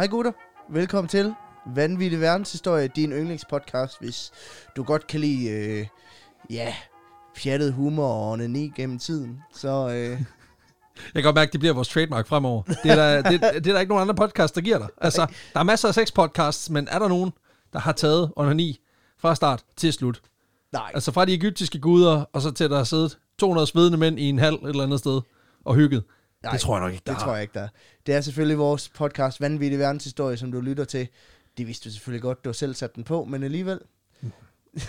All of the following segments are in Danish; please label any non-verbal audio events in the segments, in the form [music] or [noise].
Hej gutter, velkommen til Vanvittig Verdenshistorie, din yndlingspodcast, hvis du godt kan lide, øh, ja, pjattet humor og onani gennem tiden. Så øh, [laughs] Jeg kan godt mærke, at det bliver vores trademark fremover. Det er, der, [laughs] det, det er der ikke nogen andre podcast, der giver dig. Altså, der er masser af sex-podcasts, men er der nogen, der har taget onani fra start til slut? nej, Altså fra de egyptiske guder, og så til at der har siddet 200 svedende mænd i en hal et eller andet sted og hygget. Nej, det tror jeg nok ikke, der det har. tror jeg ikke, der er. Det er selvfølgelig vores podcast Vanvittig Verdenshistorie, som du lytter til. Det vidste du selvfølgelig godt, du har selv sat den på, men alligevel.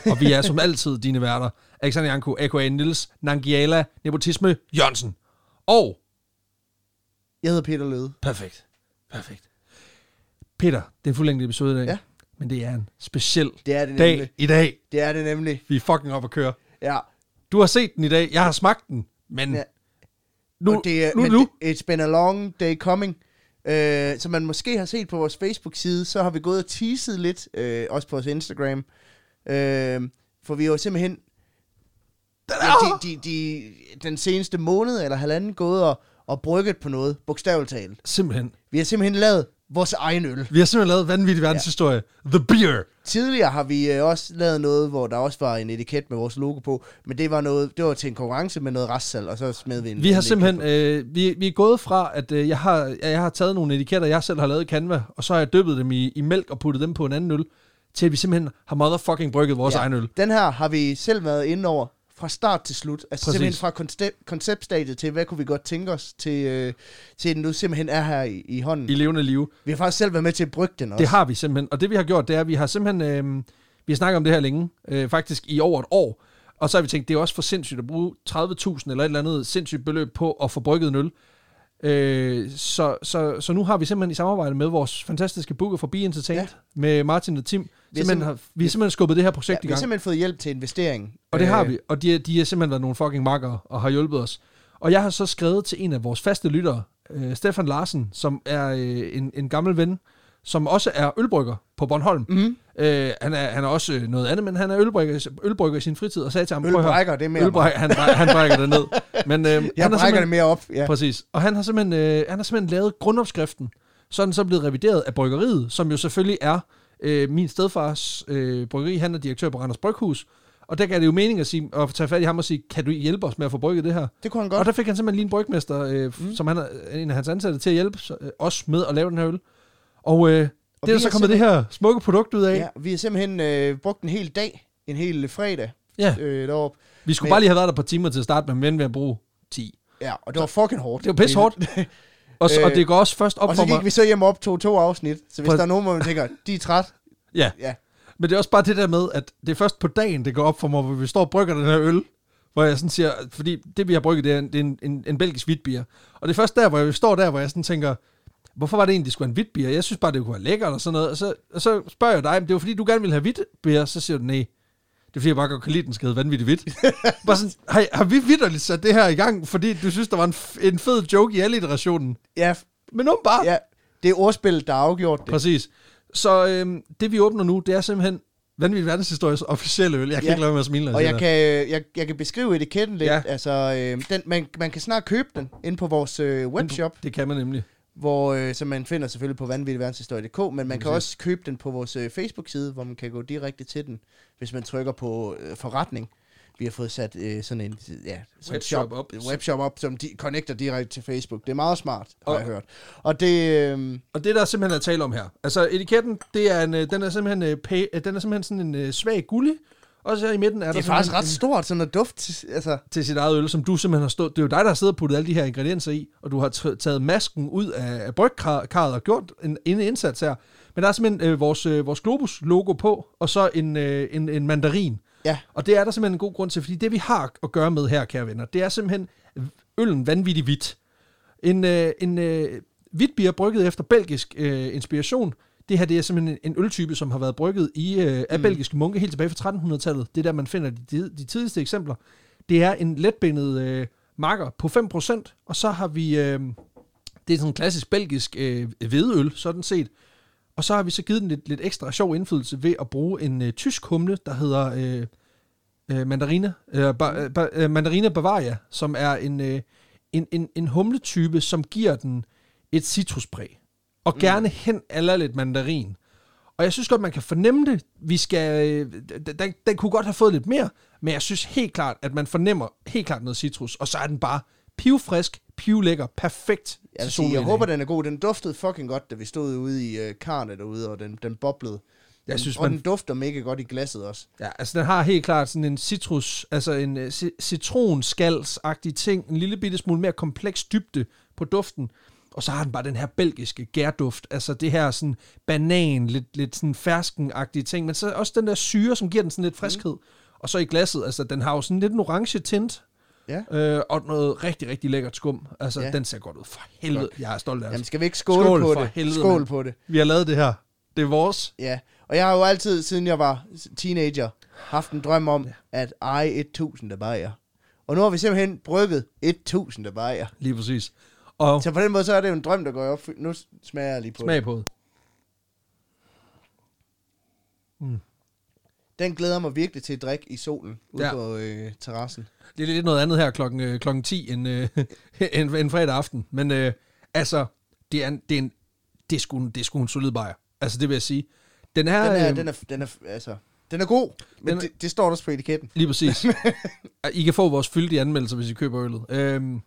Og vi er som altid dine værter. Alexander Janko, a.k.a. Nils Nangiala, Nepotisme Jørgensen. Og, Jeg hedder Peter Løde. perfekt, perfekt. Peter, det er en fuldlængdig episode i dag. Ja. Men det er en speciel Det er det dag nemlig. i dag. Det er det nemlig. Vi er fucking op at køre. Ja, Du har set den i dag. Jeg har smagt den. Men Ja. Nu, og det er, nu, men nu. It's been a long day coming. Øh, som man måske har set på vores Facebook-side, så har vi gået og teaset lidt, øh, også på vores Instagram. Øh, for vi har jo simpelthen Den ja, de, de, de, den seneste måned eller halvanden gået og, og brygget på noget, bogstaveligt talt. Simpelthen. Vi har simpelthen lavet vores egen øl. Vi har simpelthen lavet vanvittig verdenshistorie. The Beer. Tidligere har vi øh, også lavet noget, hvor der også var en etiket med vores logo på, men det var noget, det var til en konkurrence med noget restsal, og så smed vi en Vi har en simpelthen, øh, vi, vi er gået fra, at øh, jeg, har, jeg har taget nogle etiketter, jeg selv har lavet i Canva, og så har jeg dyppet dem i, i mælk og puttet dem på en anden øl, til at vi simpelthen har motherfucking brygget vores Ja. egen øl. Den her har vi selv været inde over fra start til slut. Altså Præcis. Simpelthen fra koncept, konceptstadiet til, hvad kunne vi godt tænke os, til, øh, til den nu simpelthen er her i, i hånden. I levende liv. Vi har faktisk selv været med til at brygge den også. Det har vi simpelthen. Og det vi har gjort, det er, at vi har simpelthen, øh, vi har snakket om det her længe, øh, faktisk i over et år, og så har vi tænkt, det er også for sindssygt at bruge 30.000 eller et eller andet sindssygt beløb på at få brygget en øl. Øh, så, så, så nu har vi simpelthen i samarbejde med vores fantastiske booker fra Be Entertained, ja. med Martin og Tim, vi simpelthen, har, vi har simpelthen skubbet det her ja, projekt i vi har gang. simpelthen fået hjælp til investering. Og det har Øh, vi, og de, de har simpelthen været nogle fucking makkere og har hjulpet os. Og jeg har så skrevet til en af vores faste lyttere, øh, Stefan Larsen, som er øh, en, en gammel ven, som også er ølbrygger på Bornholm. Mhm. Øh, han, er, han er også øh, noget andet, men han er ølbrygger, ølbrygger i sin fritid, og sagde til ham, Ølbrækker, det er mere mig. ølbrækker, han, han brækker det ned. Men øh, [laughs] Jeg han brækker det mere op. Ja. Præcis. Og han har simpelthen, øh, han har simpelthen lavet grundopskriften, så den så blevet revideret af bryggeriet, som jo selvfølgelig er øh, min stedfars øh, bryggeri. Han er direktør på Randers Bryghus. Og der gav det jo mening at, sige, at tage fat i ham og sige, kan du hjælpe os med at få brygget det her? Det kunne han Godt. Og der fik han simpelthen lige en brygmester, øh, mm. som han er en af hans ansatte, til at hjælpe øh, os med at lave den her øl. Og øh, Og det er så kommet det her smukke produkt ud af. Ja, vi har simpelthen øh, brugt en hel dag, en hel fredag ja. øh, deroppe. Vi skulle men- bare lige have været der på timer til at starte med, men ved at bruge 10. Ja, og det var fucking hårdt. Det var pisse hårdt. [laughs] Og, så, Øh, og det går også først op Og for så mig. gik vi så hjem og optog to afsnit. Så hvis Præcis. der er nogen, hvor man tænker, de er træt, [laughs] Ja. ja, Men det er også bare det der med, at det er først på dagen, det går op for mig, hvor vi står og brygger den her øl, hvor jeg sådan siger, fordi det vi har brygget, det er en, en, en, en belgisk hvidbier. Og det er først der, hvor jeg står der, hvor jeg sådan tænker, hvorfor var det egentlig, det skulle være en hvidbier? Jeg synes bare, det kunne være lækkert og sådan noget. Og så, og så spørger jeg dig, men det var fordi, du gerne ville have hvidbier, så siger du nej. Det er fordi, jeg bare godt kan lide, den skal hedde vanvittigt hvidt. [laughs] bare sådan, har, har vi vidderligt sat det her i gang, fordi du synes, der var en, en fed joke i alle iterationen? ja, Men nu bare. ja, det er ordspillet, der har afgjort det. Præcis. Så øhm, det vi åbner nu, det er simpelthen vanvittig verdenshistories officielle øl. Jeg kan Ja. ikke lade være med at smile. Og jeg kan, jeg, jeg kan beskrive etiketten lidt. Ja. Ja. Altså, øh, den, man, man kan snart købe den inde på vores øh, webshop, Det kan man nemlig. Hvor, øh, som man finder selvfølgelig på vanvittigverdenshistorie.dk, men man kan også købe den på vores øh, Facebook-side, hvor man kan gå direkte til den, hvis man trykker på øh, forretning. Vi har fået sat øh, sådan en ja, sådan Webshop shop, op. webshop op, som de connecter direkte til Facebook. Det er meget smart, har Og- jeg hørt. Og det... Øh, Og det der simpelthen er tale om her. Altså etiketten, det er en, øh, den er simpelthen, øh, pæ, øh, den er simpelthen sådan en øh, svag gullig. Og så i midten er det der er faktisk ret simpelthen stort, sådan noget duft. Altså, en, til sit eget øl, som du simpelthen har stået. Det er jo dig, der har siddet og puttet alle de her ingredienser i, og du har taget masken ud af, af brygkarret og gjort en, en indsats her. Men der er simpelthen øh, vores, øh, vores Globus-logo på, og så en, øh, en, en mandarin. ja, Og det er der simpelthen en god grund til, fordi det vi har at gøre med her, kære venner, det er simpelthen øllen vanvittigt hvidt. En, øh, en øh, hvidt bier brygget efter belgisk øh, inspiration. Det her det er simpelthen en, en øltype, som har været brygget i, øh, af Mm. belgiske munke helt tilbage fra 1300-tallet. Det er der, man finder de, de tidligste eksempler. Det er en letbenet øh, marker på 5%, og så har vi, øh, det er sådan en klassisk belgisk øh, hvedeøl, sådan set. Og så har vi så givet den lidt, lidt ekstra sjov indflydelse ved at bruge en øh, tysk humle, der hedder øh, øh, mandarine, øh, ba, øh, ba, øh, mandarine Bavaria, som er en, øh, en, en, en humletype, som giver den et citruspræg. Og gerne hen eller lidt mandarin. Og jeg synes godt, man kan fornemme det. Vi skal, øh, den, den kunne godt have fået lidt mere, men jeg synes helt klart, at man fornemmer helt klart noget citrus, og så er den bare pivfrisk, pivlækker, perfekt Jeg, til sige, jeg håber, den er god. Den duftede fucking godt, da vi stod ude i øh, karne derude, og den, den boblede. Jeg synes, og man- den dufter mega godt i glasset også. Ja, altså den har helt klart sådan en citrus, altså en uh, citronskals-agtig ting, en lille bitte smule mere kompleks dybde på duften, og så har den bare den her belgiske gærduft, altså det her sådan banan, lidt, lidt sådan fersken-agtige ting, men så også den der syre, som giver den sådan lidt friskhed. Og så i glasset, altså den har jo sådan lidt en orange tint, Ja. øh, og noget rigtig, rigtig lækkert skum. Altså, Ja. den ser godt ud. For helvede, jeg er stolt af os. Jamen, skal vi ikke skåle Skål på for det? helvede, Skål på det. Vi har lavet det her. Det er vores. Ja, og jeg har jo altid, siden jeg var teenager, haft en drøm om at eje 1000 bajer. Og nu har vi simpelthen brygget 1000 bajer. Lige præcis. Og Så på den måde, så er det jo en drøm, der går opfyld. Nu smager jeg lige på det. smag på det. Den glæder mig virkelig til at drikke i solen ude Ja. på øh, terrassen. Det er lidt noget andet her klokken, øh, klokken 10 end, øh, [laughs] en, en fredag aften. Men øh, altså, det er, en, det, er en, det, er sgu, en- det er sgu en solid bajer. Altså, det vil jeg sige. Den her... Den er, øh, den er, den er, altså, den er god, men Den er- det, det står der også på etiketten. Lige præcis. [laughs] I kan få vores fyldige anmeldelser, hvis I køber øllet. Øhm,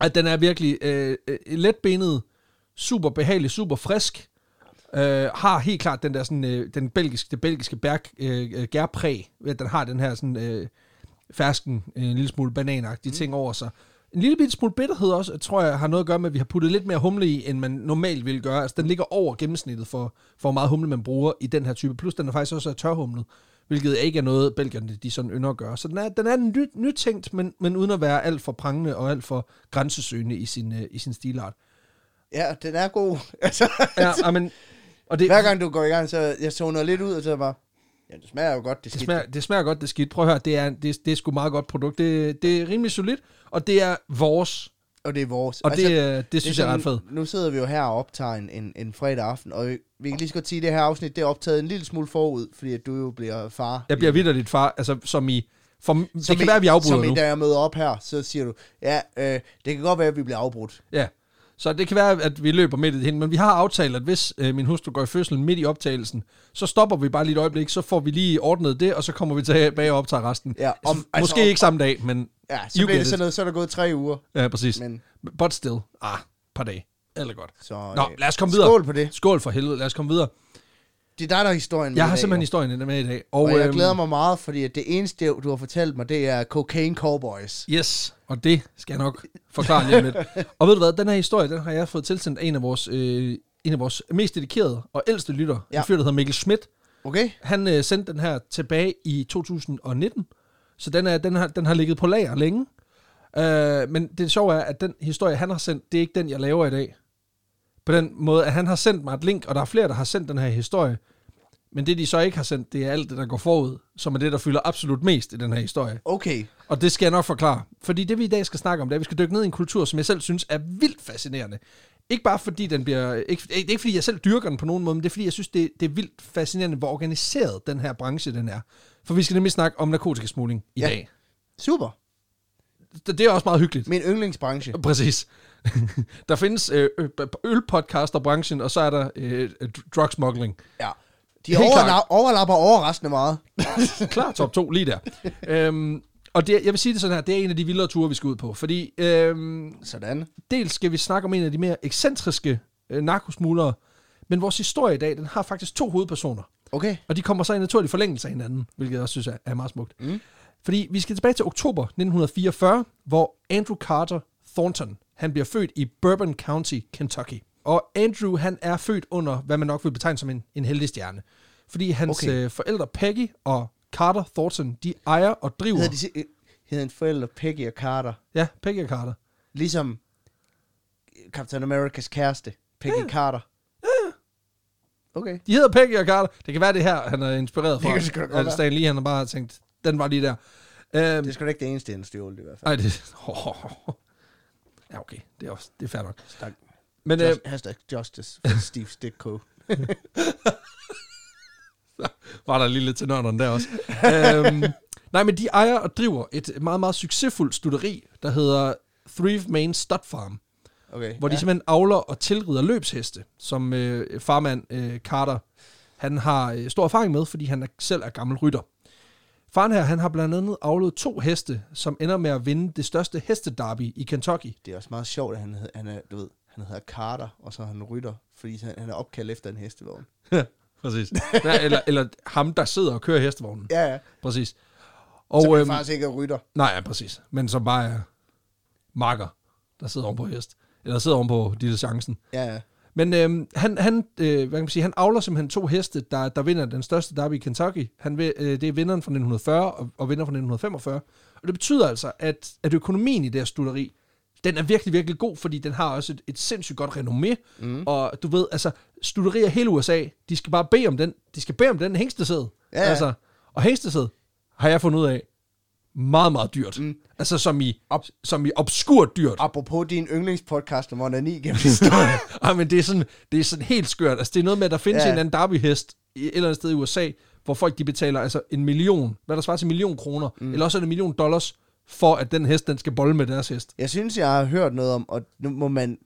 at den er virkelig øh, øh, letbenet, super behagelig, super frisk. Øh, har helt klart den der sådan, øh, den belgiske, det belgiske bær, øh, øh, gærpræg. At Den har den her sådan, øh, fersken, øh, en lille smule bananagtige mm. ting over sig. En lille bitte smule bitterhed også, tror jeg, har noget at gøre med, at vi har puttet lidt mere humle i, end man normalt ville gøre. Altså, den ligger over gennemsnittet for, for hvor meget humle man bruger i den her type. Plus, den er faktisk også tørhumlet, hvilket ikke er noget, belgierne de sådan ynder at gøre. Så den er, den er ny, nytænkt, men, men uden at være alt for prangende og alt for grænsesøgende i sin, øh, i sin stilart. Ja, den er god. [laughs] altså, Ja, men, og det, hver gang du går i gang, så jeg zoner lidt ud, og så bare, ja, det smager jo godt, det, Det skidt. smager, det smager godt, det skidt. Prøv at høre, det er, det, det er sgu meget godt produkt. Det, det er rimelig solidt, og det er vores. Og det er vores. Og det, er- det synes jeg er ret fedt. Nu sidder vi jo her og optager en, en, en fredag aften, og vi kan lige så godt sige, at det her afsnit, det er optaget en lille smule forud, fordi at du jo bliver far. Jeg bliver videre dit far, altså som i... For, det Som kan i- være, at vi afbryder Som i, nu. da jeg møder op her, så siger du, ja, øh, det kan godt være, at vi bliver afbrudt. Ja. Så det kan være, at vi løber midt i det hele, men vi har aftalt, at hvis øh, min hustru går i fødsel midt i optagelsen, så stopper vi bare lige et øjeblik, så får vi lige ordnet det, og så kommer vi tilbage og optager resten. Ja, om- altså, altså, Måske om- ikke samme dag, men Ja, så You bliver det sådan noget, så er der gået tre uger. ja, præcis. Men, But still, ah, par dage. Eller godt. så, Nå, øh, lad os komme videre. Skål på det. Skål for helvede, lad os komme videre. Det er dig, der er historien med Jeg har simpelthen historien med i dag. Og, og jeg øhm, glæder mig meget, fordi det eneste, du har fortalt mig, det er Cocaine Cowboys. Yes, og det skal jeg nok forklare lige lidt. [laughs] Og ved du hvad, den her historie, den har jeg fået tilsendt af en af vores, øh, en af vores mest dedikerede og ældste lytter. Ja. En fyr, der hedder Mikkel Schmidt. Okay? Han øh, sendte den her tilbage i 2019, så den, er, den, har, den har ligget på lager længe. Øh, men det sjove er, at den historie, han har sendt, det er ikke den, jeg laver i dag. På den måde, at han har sendt mig et link, og der er flere, der har sendt den her historie. Men det, de så ikke har sendt, det er alt det, der går forud, som er det, der fylder absolut mest i den her historie. Okay. Og det skal jeg nok forklare. Fordi det, vi i dag skal snakke om, det er, at vi skal dykke ned i en kultur, som jeg selv synes er vildt fascinerende. Ikke bare fordi den bliver... Ikke, det er ikke fordi, jeg selv dyrker den på nogen måde, men det er fordi, jeg synes, det, det er vildt fascinerende, hvor organiseret den her branche den er. For vi skal nemlig snakke om narkotikasmugling i Ja. dag. Super. Det, det er også meget hyggeligt. Min yndlingsbranche. Præcis. [laughs] der findes øh, ø- ølpodcasterbranchen, og så er der øh, drug smuggling. Ja. De Helt klart. overla- overlapper overraskende meget. [laughs] Klar top 2 lige der. øhm, og det, jeg vil sige det sådan her, det er en af de vildere ture, vi skal ud på. Fordi øhm, Sådan. dels skal vi snakke om en af de mere ekscentriske øh, narkosmuglere, men vores historie i dag, den har faktisk to hovedpersoner. Okay. Og de kommer så i naturlig forlængelse af hinanden, hvilket jeg også synes er, er meget smukt. Mm. Fordi vi skal tilbage til oktober 1944, hvor Andrew Carter Thornton, han bliver født i Bourbon County, Kentucky. Og Andrew, han er født under, hvad man nok vil betegne som en, en heldig stjerne. Fordi hans Okay. øh, forældre Peggy og Carter Thornton, de ejer og driver... Hedder de hedder en forældre Peggy og Carter. Ja, Peggy og Carter. Ligesom Captain Americas kæreste. Peggy Ja. Carter. Okay. De hedder Peggy og Carter. Det kan være det her, han er inspireret fra. Det kan sgu da godt være. Stan Lee, han har bare tænkt, den var lige der. Øhm, Det er sgu da ikke det eneste, han stjålet i hvert fald. Ej, det... [laughs] Ja, okay. Det er, også, det er fair nok. Stak. Men øh, Just, hashtag justice for [laughs] Steve Ditko. [laughs] var der lige lidt til nørderne der også. øhm, nej, men de ejer og driver et meget, meget succesfuldt studeri, der hedder Three Main Stud Farm. Okay. hvor de ja. simpelthen avler og tilrider løbsheste, som øh, farmand øh, Carter, han har øh, stor erfaring med, fordi han er, selv er gammel rytter. Faren her, han har blandt andet avlet to heste, som ender med at vinde det største hestederby i Kentucky. Det er også meget sjovt, at han, han er, du ved, han hedder Carter, og så han rytter, fordi han, han er opkaldt efter en hestevogn. [laughs] Præcis. ja, eller, eller ham, der sidder og kører hestevognen. Ja, ja. Præcis. Og, er øhm, faktisk ikke er rytter. nej, ja, præcis. Men som bare er marker, der sidder oven på hest. Eller sidder oven på chancen. Ja, ja. Men øhm, han, han, øh, hvad kan man sige, han avler simpelthen to heste, der, der vinder den største derby i Kentucky. Han, vil- øh, det er vinderen fra 1940 og, og vinder fra 1945. Og det betyder altså, at, at økonomien i det her studeri, den er virkelig, virkelig god, fordi den har også et, et sindssygt godt renommé. Mm. Og du ved, altså, studerier hele USA, de skal bare bede om den, de skal bede om den hængstesæd. Ja, ja. Altså, og hængstesæd har jeg fundet ud af, meget, meget dyrt. Mm. Altså som i, Op- som i obskurt dyrt. Apropos din yndlingspodcast om onani gennem historien. [laughs] Ej, men det er, sådan, det er sådan helt skørt. Altså, det er noget med, at der findes Ja. en anden derbyhest et eller andet sted i USA, hvor folk de betaler altså en million, hvad der svarer til en million kroner, mm. eller også er det en million dollars, for at den hest, den skal bolle med deres hest. Jeg synes, jeg har hørt noget om, og nu må man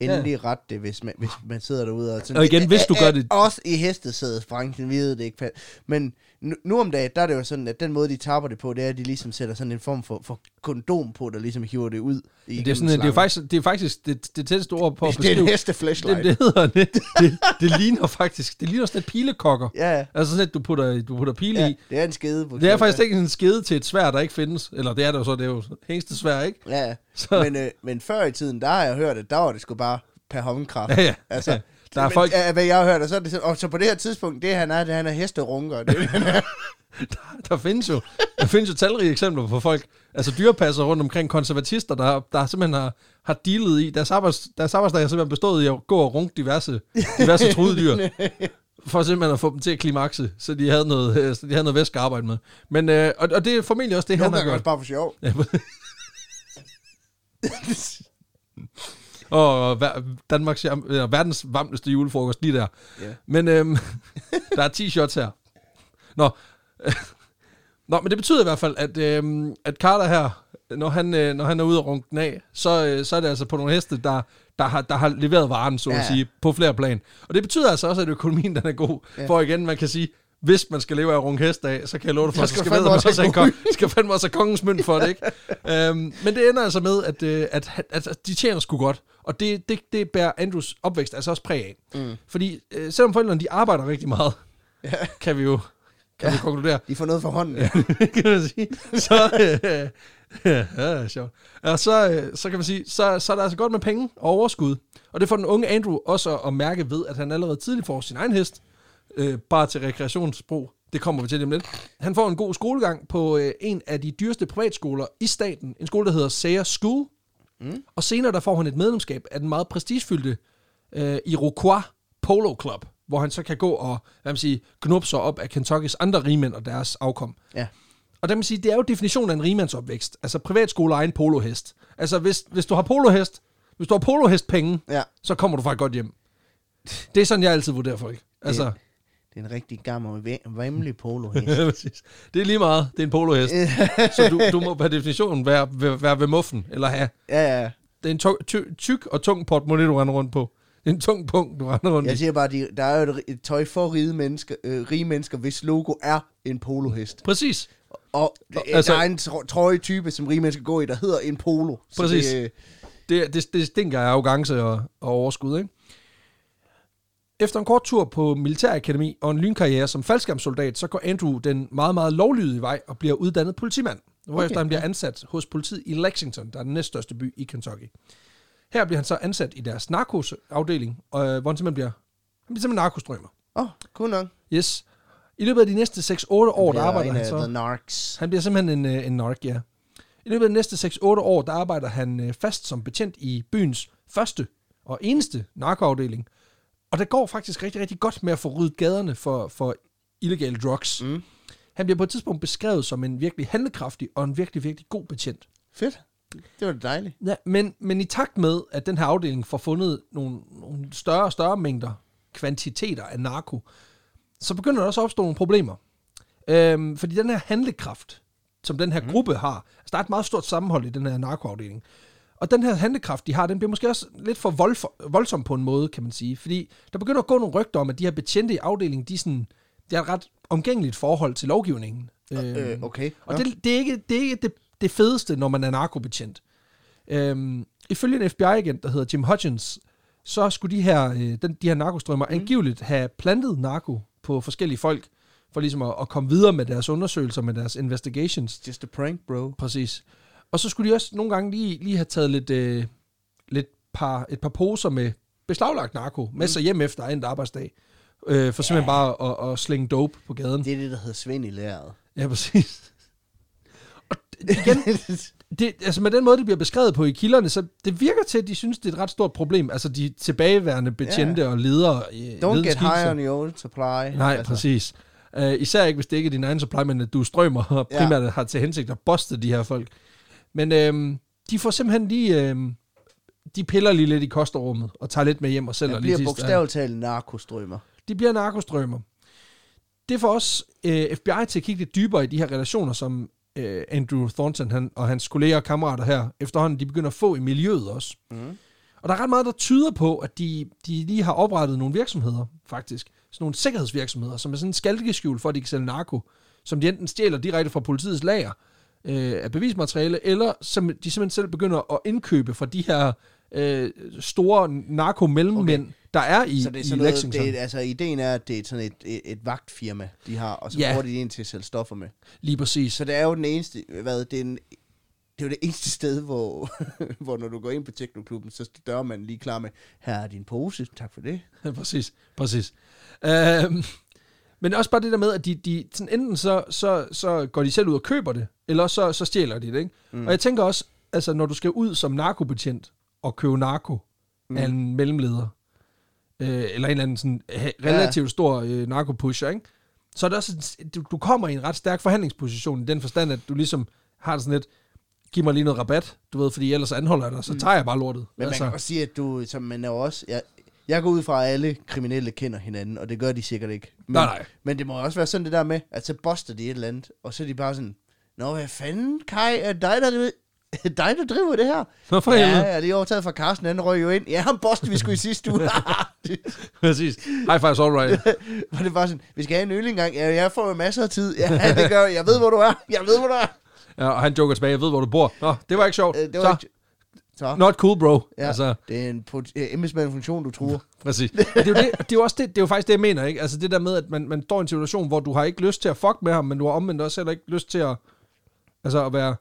endelig ja. rette det, hvis man, hvis man sidder derude. Og, sådan, Og igen, hvis du gør det- Også i hestesædesbranchen, vi ved det ikke. Men nu, nu om dagen, der er det jo sådan, at den måde, de tapper det på, det er, at de ligesom sætter sådan en form for, for kondom på, der ligesom hiver det ud. I Det er, sådan, det er jo faktisk, det, er faktisk det, det tætteste ord på at [laughs] Det er en beskrive. hesteflashlight. det, det, hedder det, det, det, ligner faktisk, det ligner sådan et pilekokker. Ja, Altså sådan et, du putter, du putter pile ja, i. det er en skede. Det er faktisk ikke en skede til et svær, der ikke findes. Eller det er det jo så, det er jo hængste svær, ikke? Ja. Så- men, øh, men før i tiden, der har jeg hørt, at der var det sgu bare per håndkraft. Ja, ja. Altså, Ja. Der er folk- hvad jeg har hørt, og så, er det, sådan- og så på det her tidspunkt, det han er, det han er [laughs] hesterunker. Det, han er, Der findes jo, der findes jo talrige eksempler på folk, altså dyrepasser rundt omkring konservatister, der, der simpelthen har, har dealet i, deres, arbejds, deres arbejdsdag har simpelthen bestået i at gå og runke diverse, diverse [laughs] truede dyr, for simpelthen at få dem til at klimakse, så de havde noget, øh, så de havde noget væske at arbejde med. Men, øh, og, og det er formentlig også det, han nogle har gange også gjort. bare for sjov. [laughs] Og Danmarks, eller verdens varmeste julefrokost lige der. Ja. Men øhm, [laughs] der er 10 shots her. Nå. [laughs] Nå, men det betyder i hvert fald, at, øhm, at Carter her, når han, øh, når han er ude og runke den af, så, øh, så er det altså på nogle heste, der, der, har, der har leveret varen, så at Ja. sige, på flere plan. Og det betyder altså også, at økonomien den er god. Ja. For igen, man kan sige, hvis man skal leve af at runke hest af, så kan jeg love dig for, at så skal fandme også også have have god kon- [laughs] skal fandme også have kongens mønt for det, ikke? øhm, men det ender altså med, at, øh, at, at, at de tjener sgu godt. Og det, det, det bærer Andrews opvækst altså også præg af. Mm. Fordi øh, selvom forældrene de arbejder rigtig meget, Ja. [laughs] kan vi jo kan ja. vi konkludere, De får noget for hånden. Ja. [laughs] kan man sige. Så, øh, [laughs] ja, det er sjovt. Og så, øh, så kan man sige, så, så er der altså godt med penge og overskud. Og det får den unge Andrew også at, mærke ved, at han allerede tidligt får sin egen hest, øh, bare til rekreationsbrug. Det kommer vi til om lidt. Han får en god skolegang på øh, en af de dyreste privatskoler i staten. En skole, der hedder Sayre School. Mm. Og senere der får han et medlemskab af den meget prestigefyldte øh, Iroquois Polo Club, hvor han så kan gå og hvad man siger, knuppe sig op af Kentuckys andre rigmænd og deres afkom. ja. Og der man sige, det er jo definitionen af en rimandsopvækst. Altså privatskole og egen polohest. Altså hvis, hvis du har polohest, hvis du har polohest penge, ja. så kommer du et godt hjem. Det er sådan, jeg altid vurderer folk. Altså, Det er en rigtig gammel, vemmelig polo [laughs] hest. ja, præcis. det er lige meget. Det er en polohest. [laughs] så du, du må per definition være, være, være ved muffen, eller have. ja, ja. Det er en tung- ty, tyk og tung portemonnaie, du render rundt på. Det er en tung punkt, du render rundt Jeg i. siger bare, de, der er jo et, et tøj for rige mennesker, øh, rige mennesker, hvis logo er en polohest. Præcis. Og Og, altså, altså- der er en trøjetype, som rige mennesker går i, der hedder en polo. Så Præcis. Det, øh, Det, det, det stinker af arrogance og, og overskud, ikke? Efter en kort tur på militærakademi og en lynkarriere som faldskærmssoldat, så går Andrew den meget, meget lovlydige vej og bliver uddannet politimand, hvorefter Okay, han bliver ansat hos politiet i Lexington, der er den næststørste by i Kentucky. Her bliver han så ansat i deres narkosafdeling, og, øh, hvor han simpelthen bliver, han bliver simpelthen narkostrømmer. Åh, oh, cool nok. Yes. I løbet af de næste 6-8 år, der arbejder han så... The Narcs. Han bliver simpelthen en, øh, en nark, ja. I løbet af de næste 6-8 år, der arbejder han øh, fast som betjent i byens første og eneste narkoafdeling. Og det går faktisk rigtig, rigtig godt med at få ryddet gaderne for, for illegale drugs. Mm. Han bliver på et tidspunkt beskrevet som en virkelig handlekraftig og en virkelig, virkelig god betjent. Fedt. Det var da dejligt. Ja, men, men i takt med, at den her afdeling får fundet nogle, nogle større og større mængder kvantiteter af narko, så begynder der også at opstå nogle problemer. Øhm, fordi den her handlekraft, som den her gruppe har, altså der er et meget stort sammenhold i den her narkoafdeling. Og den her handlekraft, de har, den bliver måske også lidt for vold, voldsom på en måde, kan man sige. Fordi der begynder at gå nogle rygter om, at de her betjente i afdelingen, de, sådan, de har et ret omgængeligt forhold til lovgivningen. Øh, okay. Og Nå. det, det er ikke, det, er ikke det, det fedeste, når man er narkobetjent. Øhm, ifølge en FBI-agent, der hedder Jim Hutchins, så skulle de her, øh, den, de her narkostrømmer mm. angiveligt have plantet narko på forskellige folk, for ligesom at, at komme videre med deres undersøgelser, med deres investigations. Just a prank, bro. Præcis. Og så skulle de også nogle gange lige, lige have taget lidt, øh, lidt par, et par poser med beslaglagt narko med sig hjem efter en arbejdsdag. Øh, for simpelthen bare at, at slænge dope på gaden. Det er det, der hedder Svend i læret. Ja, præcis. Og igen, [laughs] det, altså med den måde, det bliver beskrevet på i kilderne, så det virker til, at de synes, det er et ret stort problem. Altså de tilbageværende betjente ja. og ledere. i Don't get high on your own supply. Nej, altså. præcis. Uh, især ikke, hvis det ikke er din egen supply, men at du strømmer og Ja. primært ja. har til hensigt at boste de her folk. Men øhm, de får simpelthen lige... Øhm, de piller lige lidt i kosterummet og tager lidt med hjem og sælger Det lige bliver sidst. bogstaveligt talt narkostrømmer. De bliver narkostrømmer. Det får også øh, FBI til at kigge lidt dybere i de her relationer, som øh, Andrew Thornton han, og hans kolleger og kammerater her efterhånden, de begynder at få i miljøet også. Mm. Og der er ret meget, der tyder på, at de, de lige har oprettet nogle virksomheder, faktisk. Sådan nogle sikkerhedsvirksomheder, som er sådan en skalkeskjul for, at de kan sælge narko, som de enten stjæler direkte fra politiets lager øh, af bevismateriale, eller som de simpelthen selv begynder at indkøbe fra de her øh, store narko-mellemmænd, okay. der er i, Så det er i sådan noget, Lexington. det er, altså ideen er, at det er sådan et, et, et vagtfirma, de har, og så Ja. ja. bruger de det ind til at sælge stoffer med. Lige præcis. Så det er jo den eneste, hvad, det er, en, det er jo det eneste sted, hvor, [laughs] hvor når du går ind på Teknoklubben, så dør man lige klar med, her er din pose, tak for det. Ja, [laughs] præcis, præcis. Øhm, men også bare det der med, at de, de sådan enten så, så, så går de selv ud og køber det, eller også så, så stjæler de det, ikke? Mm. Og jeg tænker også, altså når du skal ud som narkobetjent og købe narko mm. af en mellemleder, øh, eller en eller anden sådan relativt ja. stor øh, narkopusher, ikke? Så er det også, du, du kommer i en ret stærk forhandlingsposition i den forstand, at du ligesom har det sådan lidt, giv mig lige noget rabat, du ved, fordi ellers anholder jeg dig, så tager jeg bare lortet. Men altså. man kan også sige, at du, som man er også, jeg, jeg går ud fra, at alle kriminelle kender hinanden, og det gør de sikkert ikke. Men, Nej, nej. men det må også være sådan det der med, at så boster de et eller andet, og så er de bare sådan, Nå, hvad fanden, Kai, er dig, der, [laughs] er dig, der driver det her? Nå, for ja, det er overtaget fra Carsten, han røg jo ind. Ja, ham boster vi sgu i sidste uge. [laughs] Præcis. High fives, all right. [laughs] Var det bare sådan, vi skal have en øl engang. Ja, jeg får jo masser af tid. Ja, det gør jeg. Jeg ved, hvor du er. Jeg ved, hvor du er. Ja, og han joker tilbage, jeg ved, hvor du bor. Nå, det var ikke sjovt. Øh, det så, var ikke... Så. not cool, bro. Ja, Altså, det er en øh, embedsmandsfunktion, du tror. [laughs] præcis. Det er, jo det, det er jo også det, det er jo faktisk det, jeg mener, ikke? Altså det der med, at man, man står i en situation, hvor du har ikke lyst til at fuck med ham, men du har omvendt også heller ikke lyst til at, altså at være,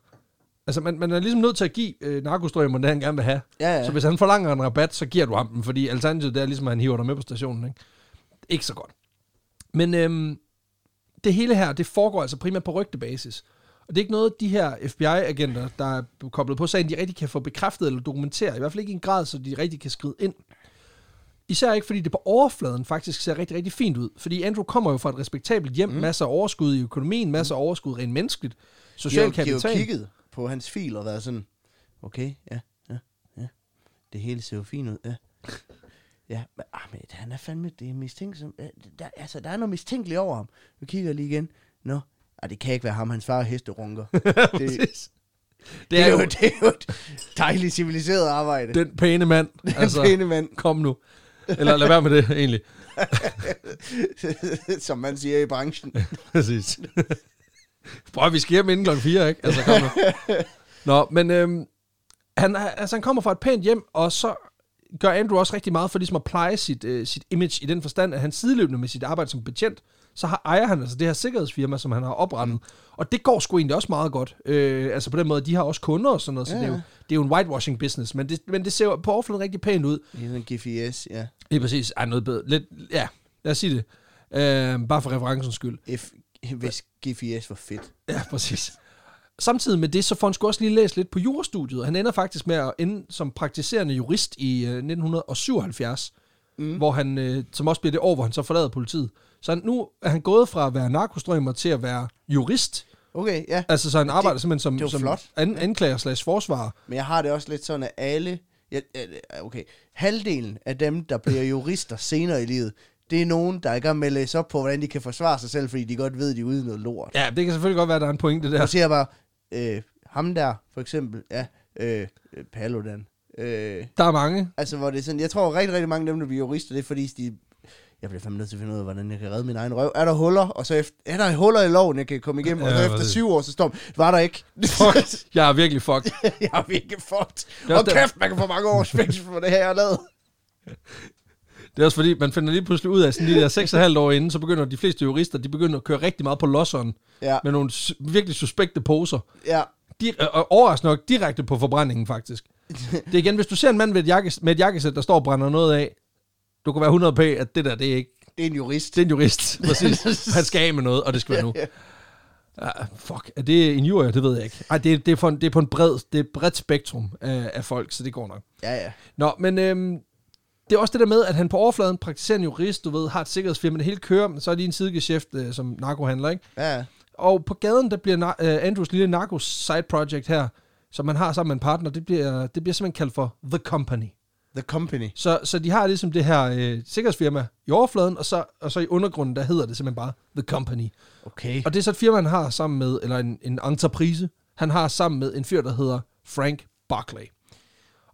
altså man, man er ligesom nødt til at give øh, narkostrømmerne det, han gerne vil have. Ja, ja. Så hvis han forlanger en rabat, så giver du ham den, fordi alternativet det er ligesom, at han hiver dig med på stationen, ikke? Ikke så godt. Men øhm, det hele her, det foregår altså primært på rygtebasis. Og det er ikke noget, de her FBI-agenter, der er koblet på sagen, de rigtig kan få bekræftet eller dokumentere. I hvert fald ikke i en grad, så de rigtig kan skride ind. Især ikke, fordi det på overfladen faktisk ser rigtig, rigtig fint ud. Fordi Andrew kommer jo fra et respektabelt hjem, mm. masser af overskud i økonomien, masser af overskud rent menneskeligt, social har, de har jo kapital. kigget på hans fil og været sådan, okay, ja, ja, ja. Det hele ser jo fint ud, ja. [laughs] Ja, men, ah, men han er fandme, det er mistænksom. Der, altså, der er noget mistænkeligt over ham. Vi kigger lige igen. Nå, ah, det kan ikke være ham, hans far er hesterunker. [laughs] det, Præcis. [laughs] det, er jo, det er jo et dejligt civiliseret arbejde. den pæne mand. [laughs] Den Altså, pæne mand, kom nu. Eller lad være med det, egentlig. som man siger i branchen. Præcis. Prøv, vi skal hjem inden klokken 4, ikke? Altså, kom nu. Nå, men øhm, han, er- altså, han kommer fra et pænt hjem, og så gør Andrew også rigtig meget for ligesom at pleje sit, øh, sit image i den forstand, at han sideløbende med sit arbejde som betjent, så har, ejer han altså det her sikkerhedsfirma, som han har oprettet. Og det går sgu egentlig også meget godt. Øh, altså på den måde, de har også kunder og sådan noget, så Ja, det, er jo, det er jo en whitewashing business, men det, men det ser på overfladen rigtig pænt ud. Det er en GFS, ja. Lige præcis. Ej, noget bedre. Lidt, ja, lad os sige det. Øh, bare for referencens skyld. F, hvis GFS var fedt. Ja, præcis. Samtidig med det, så får han sgu også lige læst lidt på jurastudiet. Han ender faktisk med at ende som praktiserende jurist i øh, 1977, mm. hvor han, øh, som også bliver det år, hvor han så forlader politiet. Så nu er han gået fra at være narkostrømmer til at være jurist. Okay, ja. Altså, så han arbejder simpelthen som, det jo som flot. an, anklager slags forsvarer. Men jeg har det også lidt sådan, at alle... Ja, okay, halvdelen af dem, der bliver [laughs] jurister senere i livet, det er nogen, der er i gang med at læse op på, hvordan de kan forsvare sig selv, fordi de godt ved, at de er ude noget lort. Ja, det kan selvfølgelig godt være, at der er en pointe der. Jeg siger bare, øh, ham der, for eksempel, ja, øh, Paludan. Øh, Der er mange. altså, hvor det er sådan, jeg tror rigtig, rigtig mange af dem, der bliver jurister, det er fordi, de, jeg bliver fandme nødt til at finde ud af, hvordan jeg kan redde min egen røv. Er der huller, og så efter, er der huller i loven, jeg kan komme igennem, og så Ja, efter præcis. syv år, så står var der ikke. Fuck. [laughs] Jeg er virkelig fucked. [laughs] jeg er virkelig fucked. Og kæft, man kan få mange års fængsel for det her, jeg lavet. [laughs] Det er også fordi, man finder lige pludselig ud af, sådan lige der 6,5 år inden, så begynder de fleste jurister, de begynder at køre rigtig meget på losseren, Ja, med nogle virkelig suspekte poser. ja. De, og overraskende nok direkte på forbrændingen, faktisk. Det er igen, hvis du ser en mand med et, jakkes, med et jakkesæt, der står og brænder noget af, du kan være 100 p, at det der, det er ikke... Det er en jurist. Det er en jurist, præcis. [laughs] Han skal af med noget, og det skal være nu. Ja, fuck, er det en jury? Det ved jeg ikke. Ej, det, er- det, er, for en, det er på en bred, det er et bredt spektrum af, af folk, så det går nok. Ja, ja. Nå, men øhm, det er også det der med, at han på overfladen praktiserer en jurist, du ved, har et sikkerhedsfirma, det hele kører, men så er de en sidegeschæft øh, som narkohandler, ikke? Ja, Og på gaden, der bliver øh, Andrews lille narko side project her, som han har sammen med en partner, det bliver, det bliver simpelthen kaldt for The Company. The Company. Så, så de har ligesom det her øh, sikkerhedsfirma i overfladen, og så, og så i undergrunden, der hedder det simpelthen bare The Company. Okay. Og det er så et firma, han har sammen med, eller en, en entreprise, han har sammen med en fyr, der hedder Frank Barclay.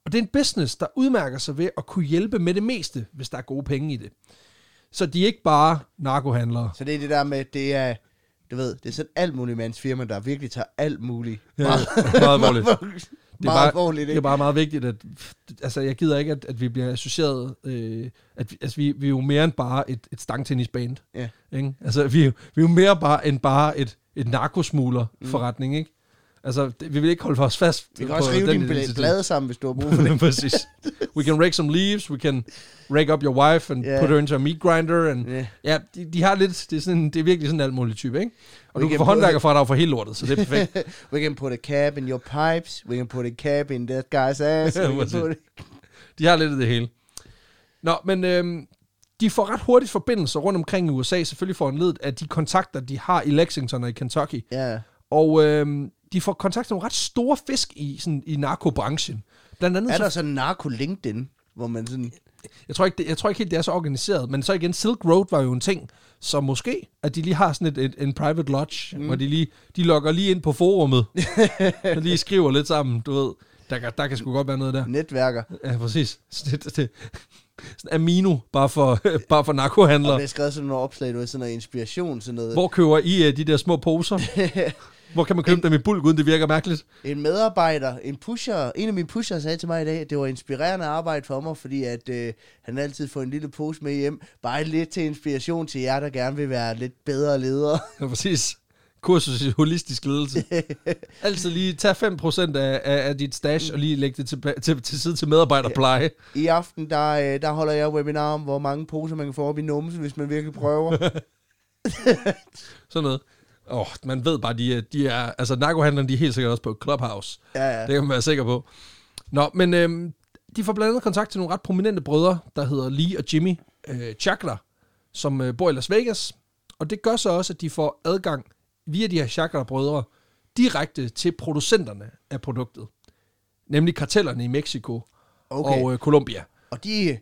Og det er en business, der udmærker sig ved at kunne hjælpe med det meste, hvis der er gode penge i det. Så de er ikke bare narkohandlere. Så det er det der med, det er, du ved, det er sådan alt muligt mands firma, der virkelig tager alt muligt. Ja, meget alvorligt. [laughs] Det er meget alvorligt, det er ikke? bare meget vigtigt, at altså, jeg gider ikke, at, at vi bliver associeret, øh, at vi, altså, vi, vi er jo mere end bare et, et stangtennisband. Ja. Ikke? Altså, vi, er jo- vi er jo mere bare end bare et, et narkosmugler forretning, ikke? Altså, det, vi vil ikke holde for os fast Vi kan også rive dine identitet. blade sammen, hvis du har brug for [laughs] det. Præcis. We can rake some leaves, we can rake up your wife and Ja. put her into a meat grinder. And, Ja. Ja, de, de har lidt, det er, sådan, det er virkelig sådan en alt muligt type, ikke? Og We du kan få håndværker fra dig for hele lortet, så det er perfekt. [laughs] We can put a cap in your pipes. We can put a cap in that guy's ass. Ja, [laughs] put De har lidt af det hele. Nå, men øhm, de får ret hurtigt forbindelser rundt omkring i USA, selvfølgelig for en led af de kontakter, de har i Lexington og i Kentucky. Ja. Og øhm, de får kontakt med nogle ret store fisk i, sådan, i narkobranchen. Blandt andet Er så der sådan en narko LinkedIn, hvor man sådan... Jeg tror, ikke, det, jeg tror ikke helt, det er så organiseret, men så igen, Silk Road var jo en ting, så måske, at de lige har sådan et, et, en private lodge, mm. hvor de lige de logger lige ind på forummet, [laughs] og lige skriver lidt sammen, du ved. Der kan, der kan sgu godt være noget der. Netværker. Ja, præcis. Så Det, det, det, sådan Amino, bare for, [laughs] bare for narkohandlere. Og det er skrevet sådan nogle opslag, du ved, sådan noget inspiration, sådan noget. Hvor køber I uh, de der små poser? [laughs] Hvor kan man købe dem i bulk, uden det virker mærkeligt? En medarbejder, en pusher, en af mine pusher sagde til mig i dag, at det var inspirerende arbejde for mig, fordi at øh, han altid får en lille pose med hjem. Bare lidt til inspiration til jer, der gerne vil være lidt bedre ledere. [laughs] Ja, præcis. Kursus i holistisk ledelse. [laughs] Altid lige tag 5% af, af, af dit stash og lige lægge det til, til, til side til medarbejderpleje. I aften, der, øh, der holder jeg webinar om, hvor mange poser man kan få op i numsen, hvis man virkelig prøver. [laughs] Sådan noget. Åh, oh, man ved bare, de de er altså narkohandlerne, de er helt sikkert også på Clubhouse. ja, ja. Det kan man være sikker på. Nå, men øhm, de får blandt andet kontakt til nogle ret prominente brødre, der hedder Lee og Jimmy øh, Chakler, som øh, bor i Las Vegas. Og det gør så også, at de får adgang via de her Chakler-brødre direkte til producenterne af produktet. Nemlig kartellerne i Mexico Okay. og øh, Colombia. Og de,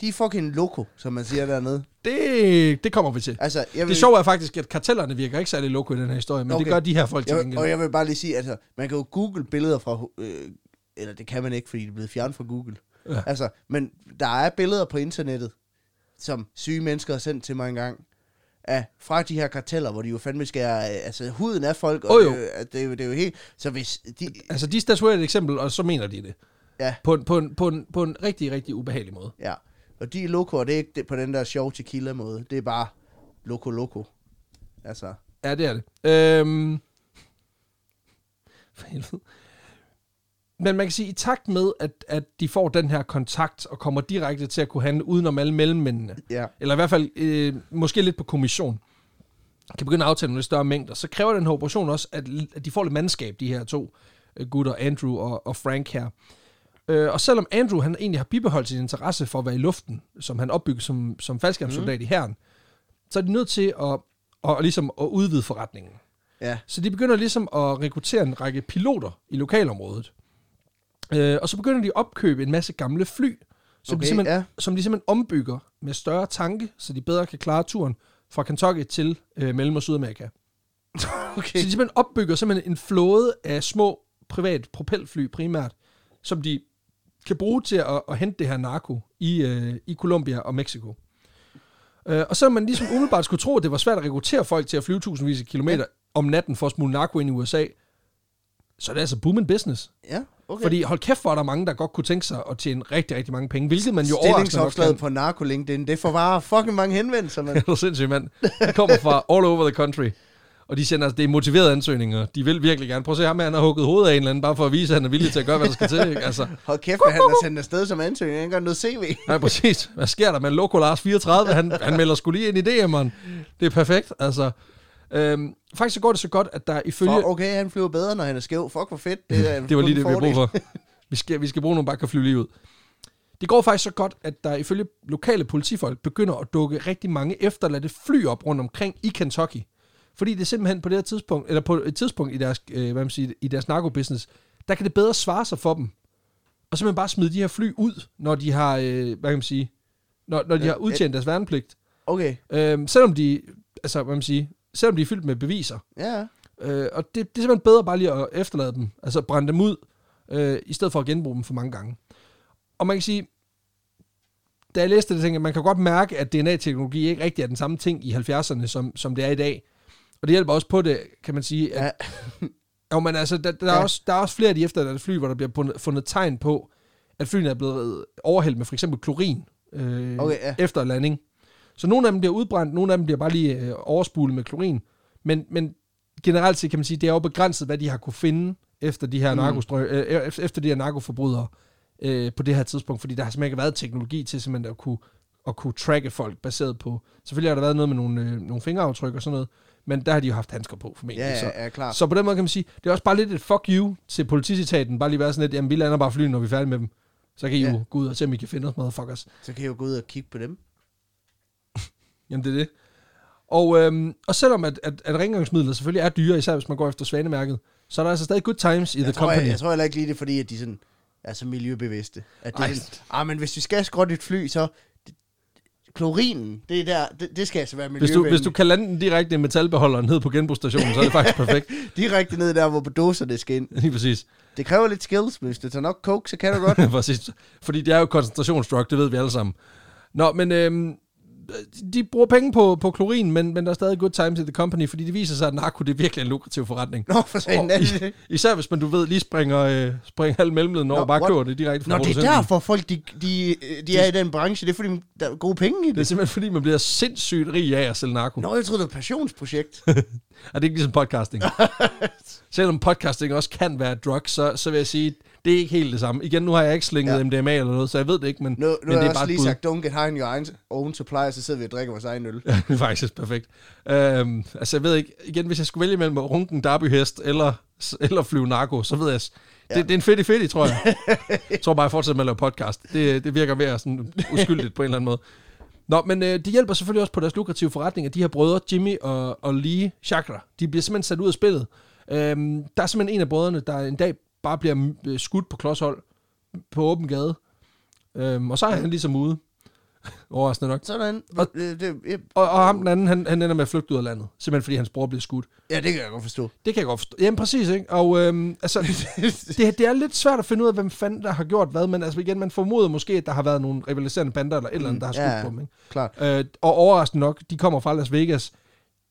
de er fucking loco, som man siger dernede. Det, det kommer vi til. Altså, jeg vil, Det sjove er faktisk, at kartellerne virker ikke særlig loko i den her historie, men okay. Det gør de her folk til gengæld. og jeg vil bare lige sige, altså, man kan jo google billeder fra, øh, eller det kan man ikke, fordi de er blevet fjernet fra Google. Ja. Altså, men der er billeder på internettet, som syge mennesker har sendt til mig engang, af, fra de her karteller, hvor de jo fandme skærer øh, altså, huden af folk, og Åh, jo. Det, er jo- det, er jo, det er jo helt, så hvis de, Altså, de statuerer et eksempel, og så mener de det. ja, På en, på en, på en, på en rigtig, rigtig ubehagelig måde. ja, og de loco, og det er ikke det, på den der sjov tequila måde, det er bare loco loco. Altså, Ja, det er det. Øhm, for helvede. Men man kan sige, i takt med, at, at de får den her kontakt, og kommer direkte til at kunne handle udenom alle mellemmændene, ja, eller i hvert fald øh, måske lidt på kommission, kan begynde at aftale nogle lidt større mængder, så kræver den her operation også, at, at de får lidt mandskab, de her to øh, gutter, Andrew og, og Frank her. Øh, og selvom Andrew han egentlig har bibeholdt sin interesse for at være i luften, som han opbyggede som, som faldskærmssoldat mm. i herren, så er de nødt til at, at, ligesom at udvide forretningen. ja, Så de begynder ligesom at rekruttere en række piloter i lokalområdet. Øh, og så begynder de at opkøbe en masse gamle fly, som, Okay, de simpelthen, ja. som de simpelthen ombygger med større tanke, så de bedre kan klare turen fra Kentucky til øh, Mellem- og Sydamerika. [laughs] okay. Så de simpelthen opbygger simpelthen en flåde af små privat propelfly primært, som de kan bruge til at, at hente det her narko i, øh, i Colombia og Mexico. Øh, og så man ligesom umiddelbart skulle tro, at det var svært at rekruttere folk til at flyve tusindvis af kilometer om natten for at smule narko ind i USA, så er det altså booming business. Ja, okay. Fordi hold kæft, hvor er der mange, der godt kunne tænke sig at tjene rigtig, rigtig mange penge, hvilket man jo Stillingsopslaget på NarcoLink, det får bare fucking mange henvendelser, man. [laughs] Det er sindssygt, mand. De kommer fra all over the country. Og de sender, altså, det er motiverede ansøgninger. De vil virkelig gerne. Prøv at se ham, han har hugget hovedet af en eller anden, bare for at vise, at han er villig til at gøre, hvad der skal til. Ikke? Altså, [laughs] Hold kæft, han har sendt afsted som ansøgning. Han gør noget CV. nej, [laughs] præcis. Hvad sker der med Loco Lars 34? Han, han melder skulle lige ind i man. Det er perfekt. Altså, øhm, faktisk så går det så godt, at der ifølge... For, okay, han flyver bedre, når han er skæv. Fuck, hvor fedt. Det, er [laughs] det var lige det, vi har brug for. Vi skal, vi skal bruge nogle, bare kan flyve lige ud. Det går faktisk så godt, at der ifølge lokale politifolk begynder at dukke rigtig mange efterladte fly op rundt omkring i Kentucky. Fordi det er simpelthen på det her tidspunkt, eller på et tidspunkt i deres, øh, hvad man siger, i deres narkobusiness, der kan det bedre svare sig for dem. Og simpelthen bare smide de her fly ud, når de har, øh, hvad kan man sige, når, når de Ja, har udtjent deres værnepligt. Okay, Øh, selvom de, altså hvad man siger, selvom de er fyldt med beviser. ja. Øh, og det, det er simpelthen bedre bare lige at efterlade dem, altså brænde dem ud, øh, i stedet for at genbruge dem for mange gange. Og man kan sige, da jeg læste det, tænkte jeg, man kan godt mærke, at DNA-teknologi ikke rigtig er den samme ting i 70'erne, som, som det er i dag. Og det hjælper også på det, kan man sige. At, ja. jo, men altså, der, der, er Ja. også, der er også flere af de efterladte fly, hvor der bliver fundet, tegn på, at flyene er blevet overhældt med for eksempel klorin øh, Okay, ja. efter landing. Så nogle af dem bliver udbrændt, nogle af dem bliver bare lige øh, overspulet med klorin. Men, men generelt set kan man sige, det er jo begrænset, hvad de har kunne finde efter de her, Mm. mm. øh, efter- efter de her narkoforbrydere øh, på det her tidspunkt, fordi der har simpelthen ikke været teknologi til simpelthen at kunne, at kunne tracke folk baseret på... Selvfølgelig har der været noget med nogle, øh, nogle fingeraftryk og sådan noget, men der har de jo haft handsker på formentlig. Ja, så, ja, ja, klar. så på den måde kan man sige, det er også bare lidt et fuck you til politicitaten, bare lige være sådan lidt, jamen vi lander bare flyene, når vi er færdige med dem. Så kan I Ja. jo gå ud og se, om I kan finde os, motherfuckers. Så kan jeg jo gå ud og kigge på dem. [laughs] Jamen, det er det. Og, øhm, og selvom at, at, at rengøringsmidler selvfølgelig er dyre, især hvis man går efter svanemærket, så er der altså stadig good times i Jeg The tror, Company. jeg, jeg tror heller ikke lige det, er fordi at de sådan, er så miljøbevidste. At det er sådan, ah, men hvis vi skal skrotte et fly, så klorinen, det, er der, det, det skal altså være hvis, du, miljøvenligt. hvis du kan lande den direkte i metalbeholderen ned på genbrugsstationen, så er det faktisk perfekt. [laughs] Direkte ned der, hvor doserne skal ind. [laughs] Lige præcis. Det kræver lidt skills, men hvis du tager nok coke, så kan du godt. [laughs] præcis. Fordi det er jo koncentrationsdrug, det ved vi alle sammen. Nå, men øhm, de bruger penge på, på klorin, men, men der er stadig good times i The Company, fordi det viser sig, at narko det er virkelig en lukrativ forretning. Nå, for sagen Og er i- det det. Især hvis man, du ved, lige springer, øh, springer halv mellemleden over Nå, og bare køber det direkte fra Nå, det er derfor folk, de, de, de er i den branche. Det er fordi, der er gode penge i Det er det. simpelthen fordi, man bliver sindssygt rig af at sælge narko. Nå, jeg troede, det var et passionsprojekt. [laughs] Er det ikke ligesom podcasting? [laughs] Selvom podcasting også kan være drug, så, så vil jeg sige, det er ikke helt det samme. Igen, nu har jeg ikke slinget Ja. MDMA eller noget, så jeg ved det ikke, men, Nu, nu men har det er bare også et lige bud. sagt, don't get high in your own, own supply, så sidder vi og drikker vores egen øl. [laughs] Ja, det er faktisk perfekt. Øhm, altså, jeg ved ikke, igen, hvis jeg skulle vælge mellem at runke en derbyhest eller, eller flyve narko, så ved jeg, Ja. det, det er en fedt fedt, tror jeg. jeg tror bare, jeg fortsætter med at lave podcast. Det, det virker mere sådan uskyldigt på en eller anden måde. Nå, men øh, det hjælper selvfølgelig også på deres lukrative forretning, at de her brødre, Jimmy og, og Lee Chakra, de bliver simpelthen sat ud af spillet. Øhm, der er simpelthen en af brødrene, der en dag bare bliver øh, skudt på klodshold på åben gade. Øhm, og så er han ligesom ude. [laughs] Overraskende nok. Sådan. Og- det, det, ja, Og, og ham den anden, han, han ender med at flygte ud af landet. Simpelthen fordi hans bror bliver skudt. ja, det kan jeg godt forstå. Det kan jeg godt forstå. Jamen præcis, ikke? Og øhm, altså, [laughs] det, det er lidt svært at finde ud af, hvem fanden der har gjort hvad, men altså igen, man formoder måske, at der har været nogle rivaliserende bander eller et eller andet, der har skudt Mm, ja. på dem, ikke? Klart. Øh, og overraskende nok, de kommer fra Las Vegas.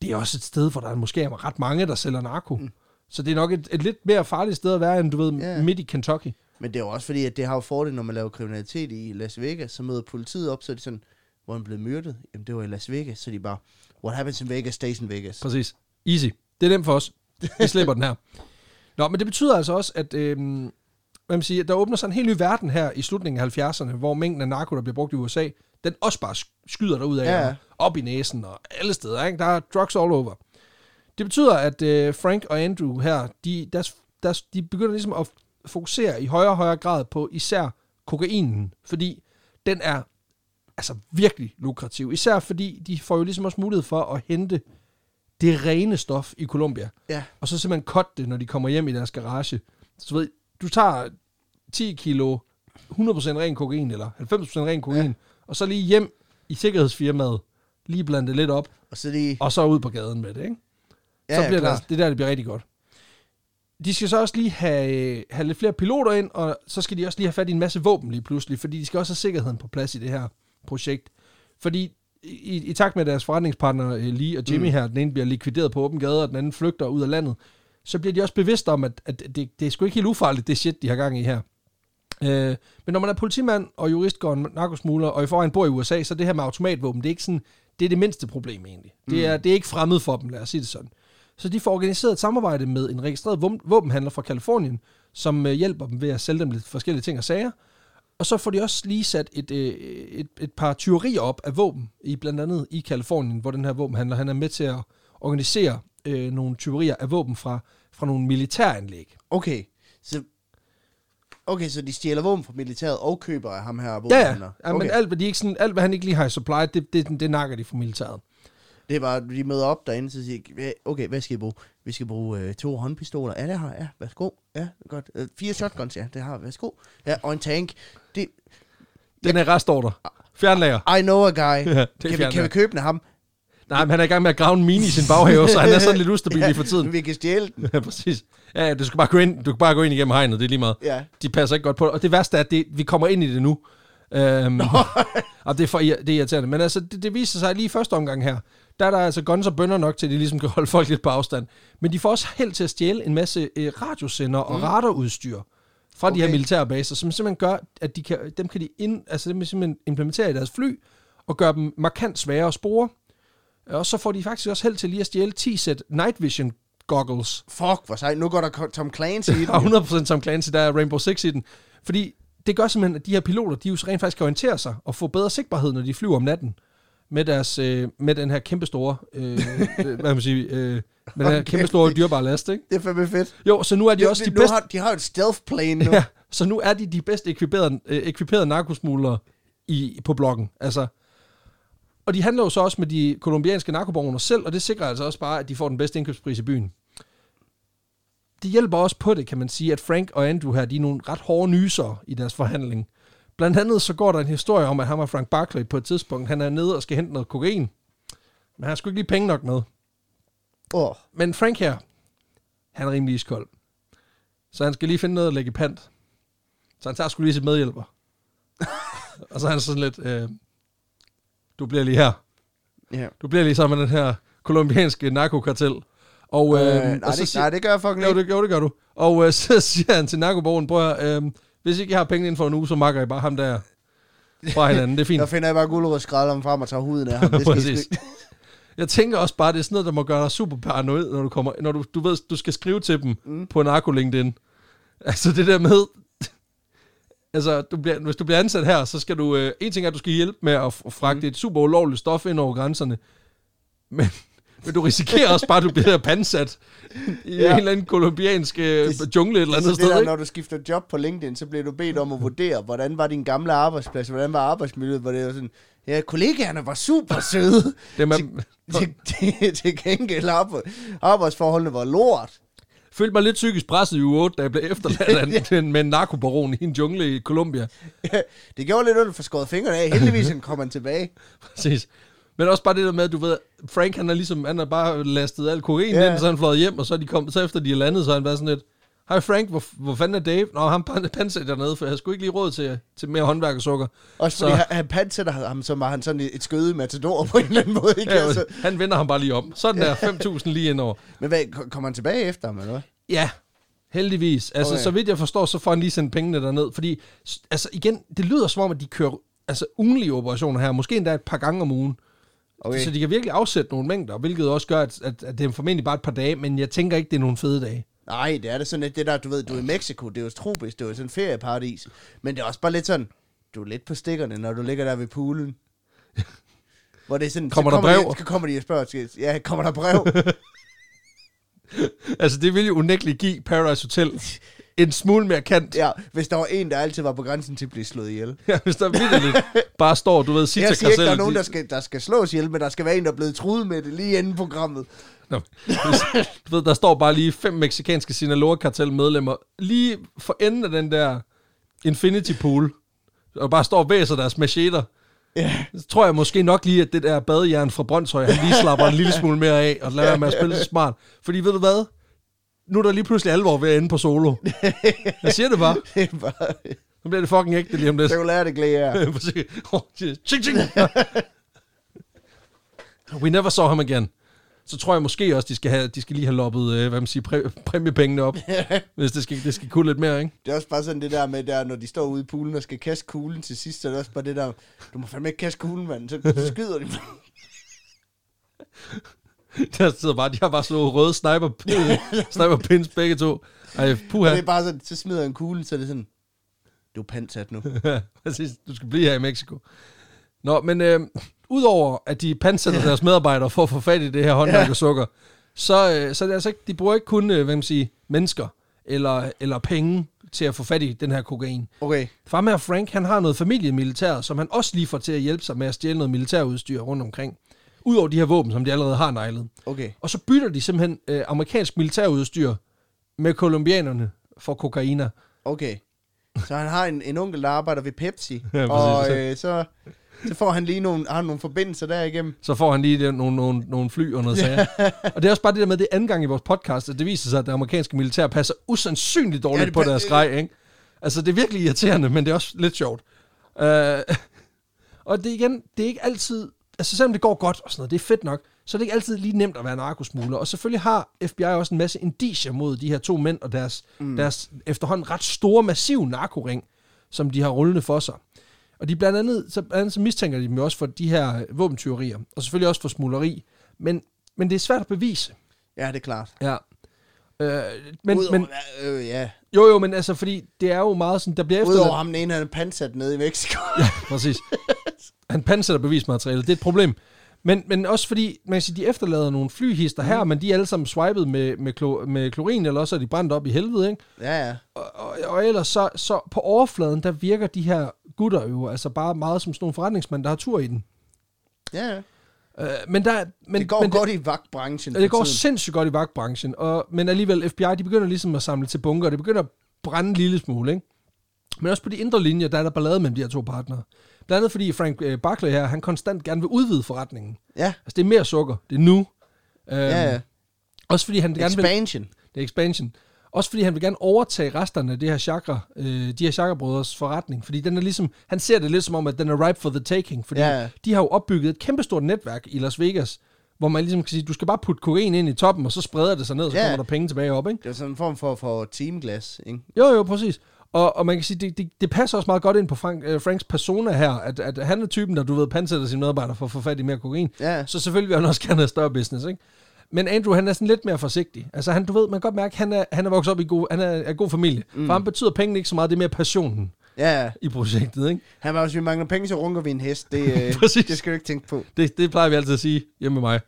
Det er også et sted, hvor der måske er ret mange, der sælger narko. Mm. Så det er nok et, et lidt mere farligt sted at være, end du ved, Ja. midt i Kentucky. Men det er jo også fordi, at det har jo fordel, når man laver kriminalitet i Las Vegas, så møder politiet op, så er de sådan, hvor han blevet myrdet? Jamen, det var i Las Vegas, så de bare, what happens in Vegas stays in Vegas. Præcis. Easy. Det er nemt for os. Vi slipper [laughs] den her. Nå, men det betyder altså også, at øhm, hvad man siger, der åbner sig en helt ny verden her i slutningen af 70'erne, hvor mængden af narko, der bliver brugt i USA, den også bare sk- skyder derud af, Ja, op i næsen og alle steder. Ikke? Der er drugs all over. Det betyder, at øh, Frank og Andrew her, de, deres, deres, de begynder ligesom at fokusere i højere og højere grad på især kokainen, fordi den er altså virkelig lukrativ. Især fordi de får jo ligesom også mulighed for at hente det rene stof i Colombia, Ja, og så simpelthen cut det, når de kommer hjem i deres garage. Så ved, du tager 10 kilo 100% ren kokain, eller 90% ren kokain, Ja. og så lige hjem i sikkerhedsfirmaet, lige blande det lidt op, og så de... og så ud på gaden med det, ikke? Ja, så ja, bliver klart. det, det der, det bliver rigtig godt. de skal så også lige have, have lidt flere piloter ind, og så skal de også lige have fat i en masse våben lige pludselig, fordi de skal også have sikkerheden på plads i det her projekt. Fordi i, i takt med deres forretningspartner øh, Lee og Jimmy mm. her, den ene bliver likvideret på åben gade, og den anden flygter ud af landet, så bliver de også bevidste om, at, at det, det er sgu ikke helt ufarligt, det shit, de har gang i her. Øh, men når man er politimand og jurist går en narkosmugler, og i forvejen bor i USA, så det her med automatvåben, det er ikke sådan, det er det mindste problem egentlig. Det Mm. er, det er ikke fremmed for dem, lad os sige det sådan. Så de får organiseret et samarbejde med en registreret våben- våbenhandler fra Kalifornien, som øh, hjælper dem ved at sælge dem lidt forskellige ting og sager. Og så får de også lige sat et, øh, et, et par tyverier op af våben, i blandt andet i Kalifornien, hvor den her våbenhandler han er med til at organisere øh, nogle tyverier af våben fra, fra nogle militæranlæg. Okay, så... Okay, så de stjæler våben fra militæret og køber af ham her Ja, ja. våbenhandler. ja men okay. alt, hvad de ikke sådan, alt, hvad han ikke lige har i supply, det, det, det nakker de fra militæret. Det er bare, de møder op derinde, så siger de, "Hva- okay, hvad skal I bruge? Vi skal bruge øh, to håndpistoler. Ja, det har jeg. Ja, værsgo. Ja, godt. Øh, fire shotguns, ja, det har jeg. Værsgo. Ja, og en tank. Det, Den er restordre. Fjernlager. I know a guy. [laughs] Ja, kan, vi, kan vi købe den af ham? Nej, men han er i gang med at grave en mini i sin baghave, så han er sådan lidt ustabil [laughs] lige for tiden. Vi kan stjæle den. [laughs] Ja, præcis. Ja, ja, du skal bare gå ind, du kan bare gå ind igennem hegnet, det er lige meget. Ja. De passer ikke godt på det. Og det værste er, at det, vi kommer ind i det nu. Øhm, og det er, for, det er irriterende. Men altså, det, det viser sig lige i første omgang her, der er der altså guns og bønder nok til, at de ligesom kan holde folk lidt på afstand. Men de får også held til at stjæle en masse øh, radiosender og Mm. radarudstyr fra okay. de her militære baser, som simpelthen gør, at de kan, dem kan de ind, altså dem kan simpelthen implementere i deres fly, og gøre dem markant sværere at spore. Og så får de faktisk også held til lige at stjæle 10 sæt night vision goggles. Fuck, hvor sejt. Nu går der Tom Clancy i [laughs] den. Og 100% Tom Clancy, der er Rainbow Six i den. Fordi det gør simpelthen, at de her piloter, de jo rent faktisk kan orientere sig og få bedre sigtbarhed, når de flyver om natten. Med, deres, øh, med den her kæmpe store, øh, [laughs] hvad kan man sige, øh, med den her Okay. kæmpe store [laughs] dyrbare last, ikke? Det er fandme fedt. Jo, så nu er de også de bedste, har, de har jo et stealth plane nu. [laughs] ja, så nu er de de bedst ekviperede, øh, ekviperede narkosmuglere i, på bloggen. Altså, og de handler jo så også med de kolumbianske narkobaroner selv, og det sikrer altså også bare, at de får den bedste indkøbspris i byen. Det hjælper også på det, kan man sige, at Frank og Andrew her, de er nogle ret hårde nyser i deres forhandling. Blandt andet så går der en historie om, at ham og Frank Barclay på et tidspunkt, han er nede og skal hente noget kokain. Men han har sgu ikke lige penge nok med. Oh, Men Frank her, han er rimelig iskold. Så han skal lige finde noget at lægge i pant. Så han tager sgu lige sit medhjælper. [laughs] og så er han sådan lidt, øh, du bliver lige her. ja. Du bliver lige sammen med den her kolumbianske narkokartel. Og, øh, Øh, og nej, så det, siger, nej, det gør jeg fucking jo, ikke. det, jo, det gør du. Og øh, [laughs] så siger han til narkobogen, prøv at, øh, hvis ikke jeg har penge inden for en uge, så makker I bare ham der fra hinanden. Det er fint. Der finder jeg bare om frem og tager huden af ham. [laughs] Det skal Præcis. Jeg tænker også bare, det er sådan noget, der må gøre dig super paranoid, når du kommer, når du, du ved, du skal skrive til dem Mm. på narko LinkedIn. Altså det der med, altså du bliver, hvis du bliver ansat her, så skal du, øh, en ting er, at du skal hjælpe med at fragte mm. et super ulovligt stof ind over grænserne, men, men du risikerer også bare, at du bliver pansat i Ja. ja. en eller anden kolumbiansk øh, Det- jungle et eller andet det sted, der, ikke? når du skifter job på LinkedIn, så bliver du bedt om at vurdere, hvordan var din gamle arbejdsplads, hvordan var arbejdsmiljøet, hvor det var sådan, ja, kollegaerne var super søde. Det man, til, til, til gengæld arbejde, arbejdsforholdene var lort. følte mig lidt psykisk presset i uge 8, da jeg blev efterladt [laughs] en- med en narkobaron i en jungle i Colombia. [laughs] Det gjorde lidt ondt få skåret fingrene af. Heldigvis kom han tilbage. [laughs] Præcis. Men også bare det der med, at du ved, Frank han er ligesom, han har bare lastet al kokain Ja. ind, så han fløjet hjem, og så, er de kom, så efter de er landet, så er han været sådan lidt, Hej Frank, hvor, hvor fanden er Dave? Nå, han pan- pansætter dernede, for jeg har sgu ikke lige råd til, til mere håndværk og sukker. Også Så- han, han pansætter ham, så var han sådan et skøde matador på en eller anden måde. Ikke? Ja, Altså, han vender ham bare lige om. Sådan [laughs] der, 5.000 lige indover. men hvad, ko- kommer han tilbage efter ham, eller hvad? Ja, heldigvis. Altså, Okay. så vidt jeg forstår, så får han lige sendt pengene derned. Fordi, altså igen, det lyder som om, at de kører altså, ugenlige operationer her. Måske endda et par gange om ugen. Okay. Så de kan virkelig afsætte nogle mængder, hvilket også gør, at, at, at det er formentlig bare et par dage, men jeg tænker ikke, det er nogle fede dage. Nej, det er det sådan lidt, det der, du ved, du er i Mexico, det er jo tropisk, det er jo sådan en ferieparadis. Men det er også bare lidt sådan, du er lidt på stikkerne, når du ligger der ved poolen. [laughs] Hvor det er sådan, Kommer så der kommer brev? De, så kommer de og spørger, skal- ja, kommer der brev? [laughs] Altså, det vil jo unægteligt give Paradise Hotel [laughs] en smule mere kant. ja, hvis der var en, der altid var på grænsen til at blive slået ihjel. Ja, hvis der vildt bare står, du ved, Sita Jeg siger ikke, der er nogen, de- der skal, der skal slås ihjel, men der skal være en, der er blevet truet med det lige inden programmet. Nå, hvis, du ved, der står bare lige fem meksikanske Sinaloa-kartel medlemmer lige for enden af den der Infinity Pool, og bare står og væser deres macheter. Ja. Så tror jeg måske nok lige, at det der badejern fra Brøndshøj, han lige slapper en lille smule mere af, og lader være med at spille så smart. Fordi ved du hvad? Nu er der lige pludselig alvor ved at ende på solo. [laughs] Jeg siger det bare. Det er bare... Nu bliver det fucking ægte lige om lidt. Så kan du lære det glæde [laughs] Præcis. Åh, ching, ching. [laughs] We never saw him again. Så tror jeg måske også, de skal, have, de skal lige have loppet, øh, hvad man siger, præ, præmiepengene op. hvis det skal, det skal kunne lidt mere, ikke? Det er også bare sådan det der med, der, når de står ude i poolen og skal kaste kuglen til sidst, så er det også bare det der, du må fandme ikke kaste kuglen, mand, så skyder de. [laughs] Der sidder bare, de har bare så røde sniper, [laughs] sniper pins begge to. Ej, Og puha. det er bare sådan, så smider en kugle, så er det sådan, du er pansat nu. [laughs] Præcis. Du skal blive her i Mexico. Nå, men øh, udover at de pansætter deres medarbejdere for at få fat i det her håndværk og sukker, så, øh, så er det altså ikke, de bruger ikke kun, øh, hvad man siger, mennesker eller, eller penge til at få fat i den her kokain. Okay, Far med Frank, han har noget familiemilitær, som han også lige får til at hjælpe sig med at stjæle noget militærudstyr rundt omkring. Udover de her våben, som de allerede har nejlet. okay. Og så bytter de simpelthen øh, amerikansk militærudstyr med kolumbianerne for kokainer. Okay. Så han har en, en onkel, der arbejder ved Pepsi, [laughs] Ja, præcis. og øh, så, så får han lige nogle, har nogle forbindelser derigennem. Så får han lige det, nogle, nogle, nogle fly og noget sager. og det er også bare det der med, det anden gang i vores podcast, at det viser sig, at det amerikanske militær passer usandsynligt dårligt Ja, det på deres grej, ikke? Altså, det er virkelig irriterende, men det er også lidt sjovt. Uh, [laughs] og det igen, det er ikke altid, altså selvom det går godt og sådan noget, det er fedt nok, så er det ikke altid lige nemt at være narkosmugler. Og selvfølgelig har FBI også en masse indicier mod de her to mænd og deres, mm. deres efterhånden ret store, massiv narkoring, som de har rullende for sig. Og de blandt andet, så, blandt andet så mistænker de dem også for de her våbentyverier, og selvfølgelig også for smugleri. Men, men det er svært at bevise. Ja, det er klart. Ja. Øh, men, Udover, men, øh, ja. jo jo, men altså, fordi det er jo meget sådan, der bliver Udover efterladt... ham, den ene, han er pansat nede i Mexico. [laughs] Præcis. Han pansætter bevismaterialet, det er et problem. Men, men også fordi, man kan sige, de efterlader nogle flyhister her, men de er alle sammen swipet med, med, klo, med klorin, eller også er de brændt op i helvede, ikke? ja, ja. Og, og, og ellers så, så på overfladen, der virker de her gutter jo altså bare meget som sådan nogle forretningsmænd, der har tur i den. ja, ja. Øh, men der, men, det går men godt i vagtbranchen. Det går tiden. sindssygt godt i vagtbranchen, og, men alligevel, FBI, de begynder ligesom at samle til bunker, og det begynder at brænde en lille smule, ikke? Men også på de indre linjer, der er der ballade mellem de her to partnere. Blandt andet fordi Frank øh, Barclay her, han konstant gerne vil udvide forretningen. Ja, Altså, det er mere sukker. Det er nu. Øhm, ja, ja. Også fordi han gerne vil... Expansion. Det er expansion. Også fordi han vil gerne overtage resterne af det her chakra, øh, de her chakra forretning. Fordi den er ligesom, han ser det lidt som om, at den er ripe for the taking. Fordi ja. de har jo opbygget et kæmpestort netværk i Las Vegas, hvor man ligesom kan sige, du skal bare putte kokain ind i toppen, og så spreder det sig ned, og så Ja. kommer der penge tilbage op, ikke? Det er sådan en form for, for teamglas, ikke? Jo, jo, præcis. Og, og man kan sige, det, det, det passer også meget godt ind på Frank, øh, Franks persona her, at, at han er typen, der du ved, pansætter sine medarbejdere for at få fat i mere kokain. Ja, Så selvfølgelig vil han også gerne have større business, ikke? Men Andrew, han er sådan lidt mere forsigtig. Altså, han, du ved, man kan godt mærke, at han er, han er vokset op i god, han er af god familie. Mm. For ham betyder pengene ikke så meget, det er mere passionen ja, ja. i projektet, ikke? Han var også, vi mangler penge, så runker vi en hest. Det, [laughs] øh, det skal du ikke tænke på. Det, det plejer vi altid at sige hjemme med mig.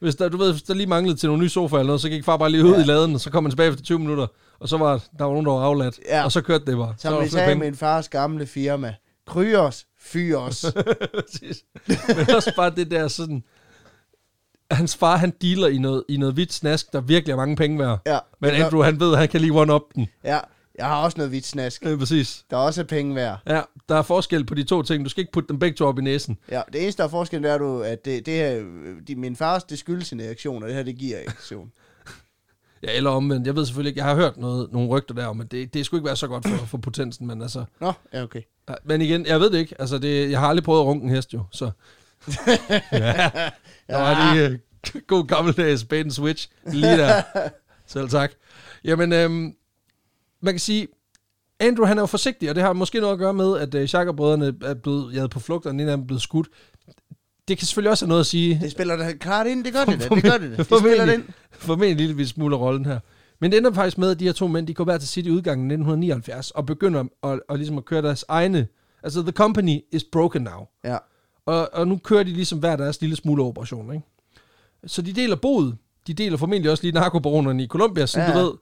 Hvis der, du ved, hvis der lige manglede til nogle nye sofaer eller noget, så gik far bare lige ud Ja. i laden, og så kom han tilbage efter 20 minutter, og så var der var nogen, der var afladt, Ja. og så kørte det bare. Som vi sagde min fars gamle firma. Kryos, fyros. [laughs] Men også bare det der sådan... Hans far, han dealer i noget, i noget hvidt snask, der virkelig er mange penge værd. ja, Men Andrew, han ved, at han kan lige one-up den. Ja, jeg har også noget hvidt snask. Ja, præcis. Der er også penge værd. Ja, der er forskel på de to ting. Du skal ikke putte dem begge to op i næsen. Ja, det eneste, der er forskel, det er, du, at det, det her, de, min fars, det skyldes en erektion, og det her, det giver erektion. [laughs] Ja, eller omvendt. Jeg ved selvfølgelig ikke, jeg har hørt noget, nogle rygter der om, at det, det skulle ikke være så godt for, for potensen, men altså... Nå, ja, okay. Men igen, jeg ved det ikke. Altså, det, jeg har aldrig prøvet at runke en hest jo, så... [laughs] ja, der var lige uh, [laughs] god gammeldags bait switch lige der. [laughs] Selv tak. Jamen, øhm, man kan sige, Andrew han er jo forsigtig, og det har måske noget at gøre med, at uh, Chaka-brødrene er blevet jaget på flugt, og den ene af dem er blevet skudt. Det kan selvfølgelig også have noget at sige. Det spiller da klart ind, det gør det da. Det gør det da. Det spiller det ind. Formentlig en lille smule rollen her. Men det ender faktisk med, at de her to mænd, de går hver til sit i udgangen i 1979, og begynder at, at, at, ligesom at køre deres egne... Altså, the company is broken now. Ja. Og, og nu kører de ligesom hver deres lille smule operation, ikke? Så de deler boet. De deler formentlig også lige narkobaronerne i Colombia, så Ja, du ved,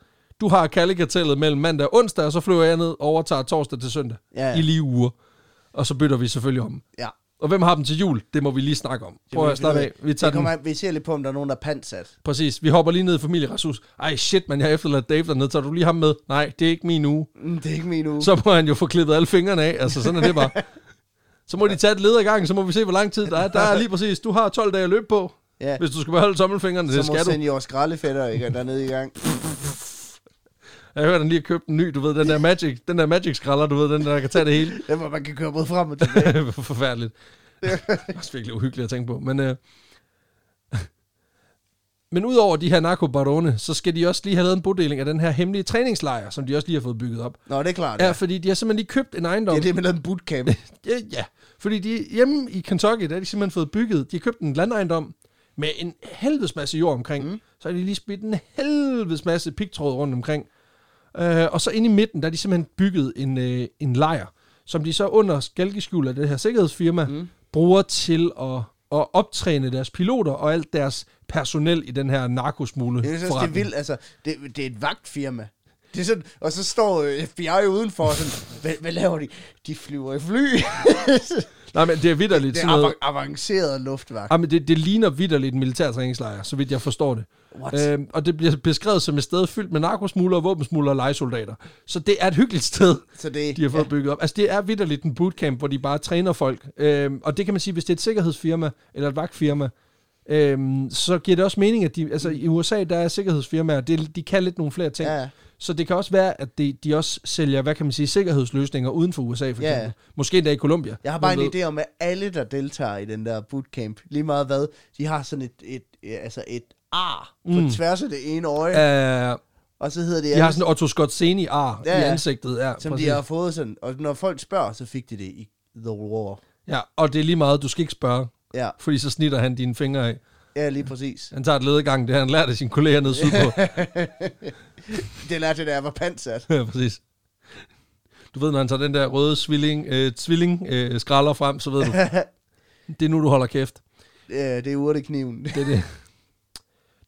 du har Cali-kartellet mellem mandag og onsdag, og så flyver jeg ned og overtager torsdag til søndag Ja, ja. i lige uger. Og så bytter vi selvfølgelig om. Ja. Og hvem har dem til jul? Det må vi lige snakke om. Prøv at slappe af. Vi tager kommer, vi ser lidt på, om der er nogen, der er pansat. Præcis. Vi hopper lige ned i familiereshus. Ej, shit, man, jeg har efterladt Dave dernede. Tager du lige ham med? Nej, det er ikke min uge. Mm, det er ikke min uge. Så må han jo få klippet alle fingrene af. Altså, sådan er det bare. [laughs] Så må de tage et leder i gang, så må vi se, hvor lang tid der er. Der er lige præcis, du har 12 dage at løbe på, ja. hvis du skal beholde tommelfingrene. Så Det må skal du. senior skraldefætter ikke dernede i gang. Jeg hørte, han lige har købt en ny, du ved, den der Magic, den der Magic skralder, du ved, den der kan tage det hele. [laughs] Det hvor man kan køre både frem og tilbage. [laughs] Forfærdeligt. Det er også virkelig uhyggeligt at tænke på. Men, øh, men udover de her narkobarone, så skal de også lige have lavet en bodeling af den her hemmelige træningslejr, som de også lige har fået bygget op. Nå, det er klart. Ja, fordi de har simpelthen lige købt en ejendom. Det er med en bootcamp. [laughs] Ja, ja. Fordi de hjemme i Kentucky, der har de simpelthen fået bygget, de har købt en landejendom med en helvedes masse jord omkring. Mm. Så har de lige spidt en helvedes masse pigtråd rundt omkring. Øh, og så inde i midten, der har de simpelthen bygget en, øh, en lejr, som de så under skælkeskjul af det her sikkerhedsfirma, mm. bruger til at, at optræne deres piloter og alt deres personel i den her narkosmule Jeg synes, det er vildt. Altså, det, det er et vagtfirma. Det er sådan, og så står øh, FBI udenfor og sådan, hvad, hvad laver de? De flyver i fly. [laughs] Nej, men det er vidderligt det sådan er noget. av- avanceret luftvagt. Ja, men det, det ligner vidderligt en militærtræningslejr, så vidt jeg forstår det. What? Øhm, og det bliver beskrevet som et sted fyldt med narkosmuglere, våbensmuglere og legesoldater. Så det er et hyggeligt sted, Så det, de har fået ja. bygget op. Altså det er vidderligt en bootcamp, hvor de bare træner folk. Øhm, og det kan man sige, hvis det er et sikkerhedsfirma eller et vagtfirma, øhm, så giver det også mening, at de, altså i USA, der er sikkerhedsfirmaer, det, de kan lidt nogle flere ting. Ja. Så det kan også være, at de, de også sælger, hvad kan man sige, sikkerhedsløsninger uden for USA, for Ja, ja. eksempel. Måske endda i Colombia. Jeg har bare en ved? idé om, at alle, der deltager i den der bootcamp, lige meget hvad, de har sådan et, et altså et ar på Mm. tværs af det ene øje, Øh, og så hedder det de har sådan Otto Scott Seni ar Ja, i ja. ansigtet. Ja, som præcis. de har fået sådan, og når folk spørger, så fik de det i The War. Ja, og det er lige meget, du skal ikke spørge, Ja, fordi så snitter han dine fingre af. ja lige præcis. Han tager et ledegang, det har han lært af sine kolleger nede sydpå. [laughs] Det lærte jeg, da jeg var pansat. ja, præcis. Du ved, når han tager den der røde svilling, øh, tvilling øh, skralder frem, så ved du, [laughs] det er nu, du holder kæft. Ja, det er urtekniven. Det er det. [laughs]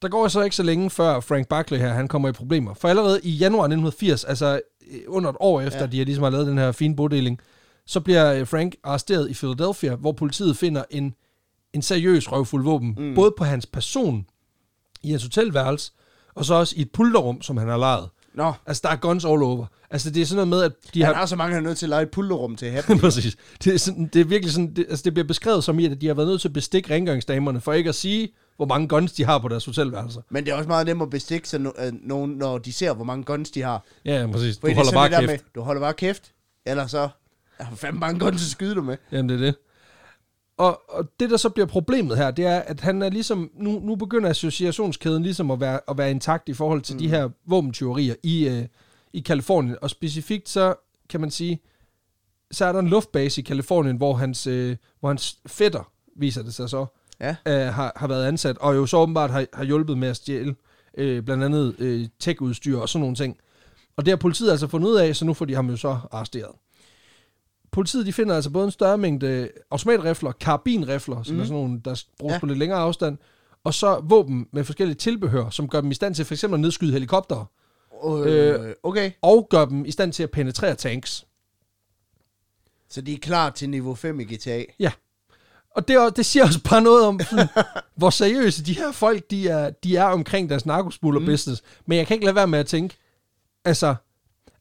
Der går så ikke så længe før Frank Buckley her, han kommer i problemer. For allerede i januar 1980, altså øh, under et år efter, Ja. de har ligesom har lavet den her fine bodeling, så bliver øh, Frank arresteret i Philadelphia, hvor politiet finder en, en seriøs røvfuld våben, mm. både på hans person, i hans hotelværelse, og så også i et pulterrum, som han har lejet. Nå, Altså, der er guns all over. Altså, det er sådan noget med, at de han har... har så mange, han er nødt til at lege et pulterrum til [laughs] at have. Præcis. Det er, sådan, det er virkelig sådan, det, altså det bliver beskrevet som i, at de har været nødt til at bestikke rengøringsdamerne, for ikke at sige, hvor mange guns de har på deres hotelværelser. Men det er også meget nemt at bestikke sig no- øh, nogen, når de ser, hvor mange guns de har. Ja, ja, præcis. Du Fordi er holder bare kæft. Med, du holder bare kæft, eller så har fandme mange guns at skyde dig med. Jamen, det er det. Og, og det, der så bliver problemet her, det er, at han er ligesom, nu, nu begynder associationskæden ligesom at være, at være intakt i forhold til mm. de her våbentyverier i, øh, i Kalifornien. Og specifikt så, kan man sige, så er der en luftbase i Kalifornien, hvor hans, øh, hvor hans fætter, viser det sig så, Ja. øh, har, har været ansat, og jo så åbenbart har, har hjulpet med at stjæle øh, blandt andet øh, tech-udstyr og sådan nogle ting. Og det har politiet altså fundet ud af, så nu får de ham jo så arresteret. Politiet de finder altså både en større mængde automatrifler, karabinrifler, som mm. er sådan nogle, der bruges Ja. på lidt længere afstand, og så våben med forskellige tilbehør, som gør dem i stand til for eksempel at nedskyde helikoptere, Øh, okay, og gør dem i stand til at penetrere tanks. så de er klar til niveau 5 i GTA. Ja. Og det, det siger også bare noget om, sådan, [laughs] hvor seriøse de her folk, de er, de er omkring deres narkosmugler mm. business. Men jeg kan ikke lade være med at tænke, altså,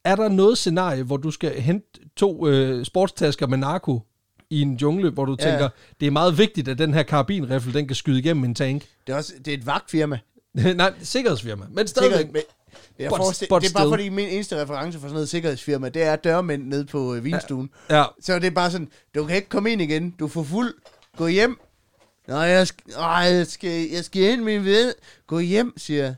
er der noget scenarie, hvor du skal hente to øh, sportstasker med narko i en jungle, hvor du Ja. ja. tænker, det er meget vigtigt, at den her karabinriffel, den kan skyde igennem en tank. Det er, også, det er et vagtfirma. [laughs] Nej, sikkerhedsfirma. Men stadigvæk. Sikkert, men, jeg But- forestiller, but det er bare fordi min eneste reference for sådan noget sikkerhedsfirma, det er dørmænd nede på øh, vinstuen. Ja, Så det er bare sådan, du kan ikke komme ind igen, du er for fuld, gå hjem. Nej, jeg skal, ej, jeg skal, jeg skal ind, min ven. Gå hjem, siger jeg.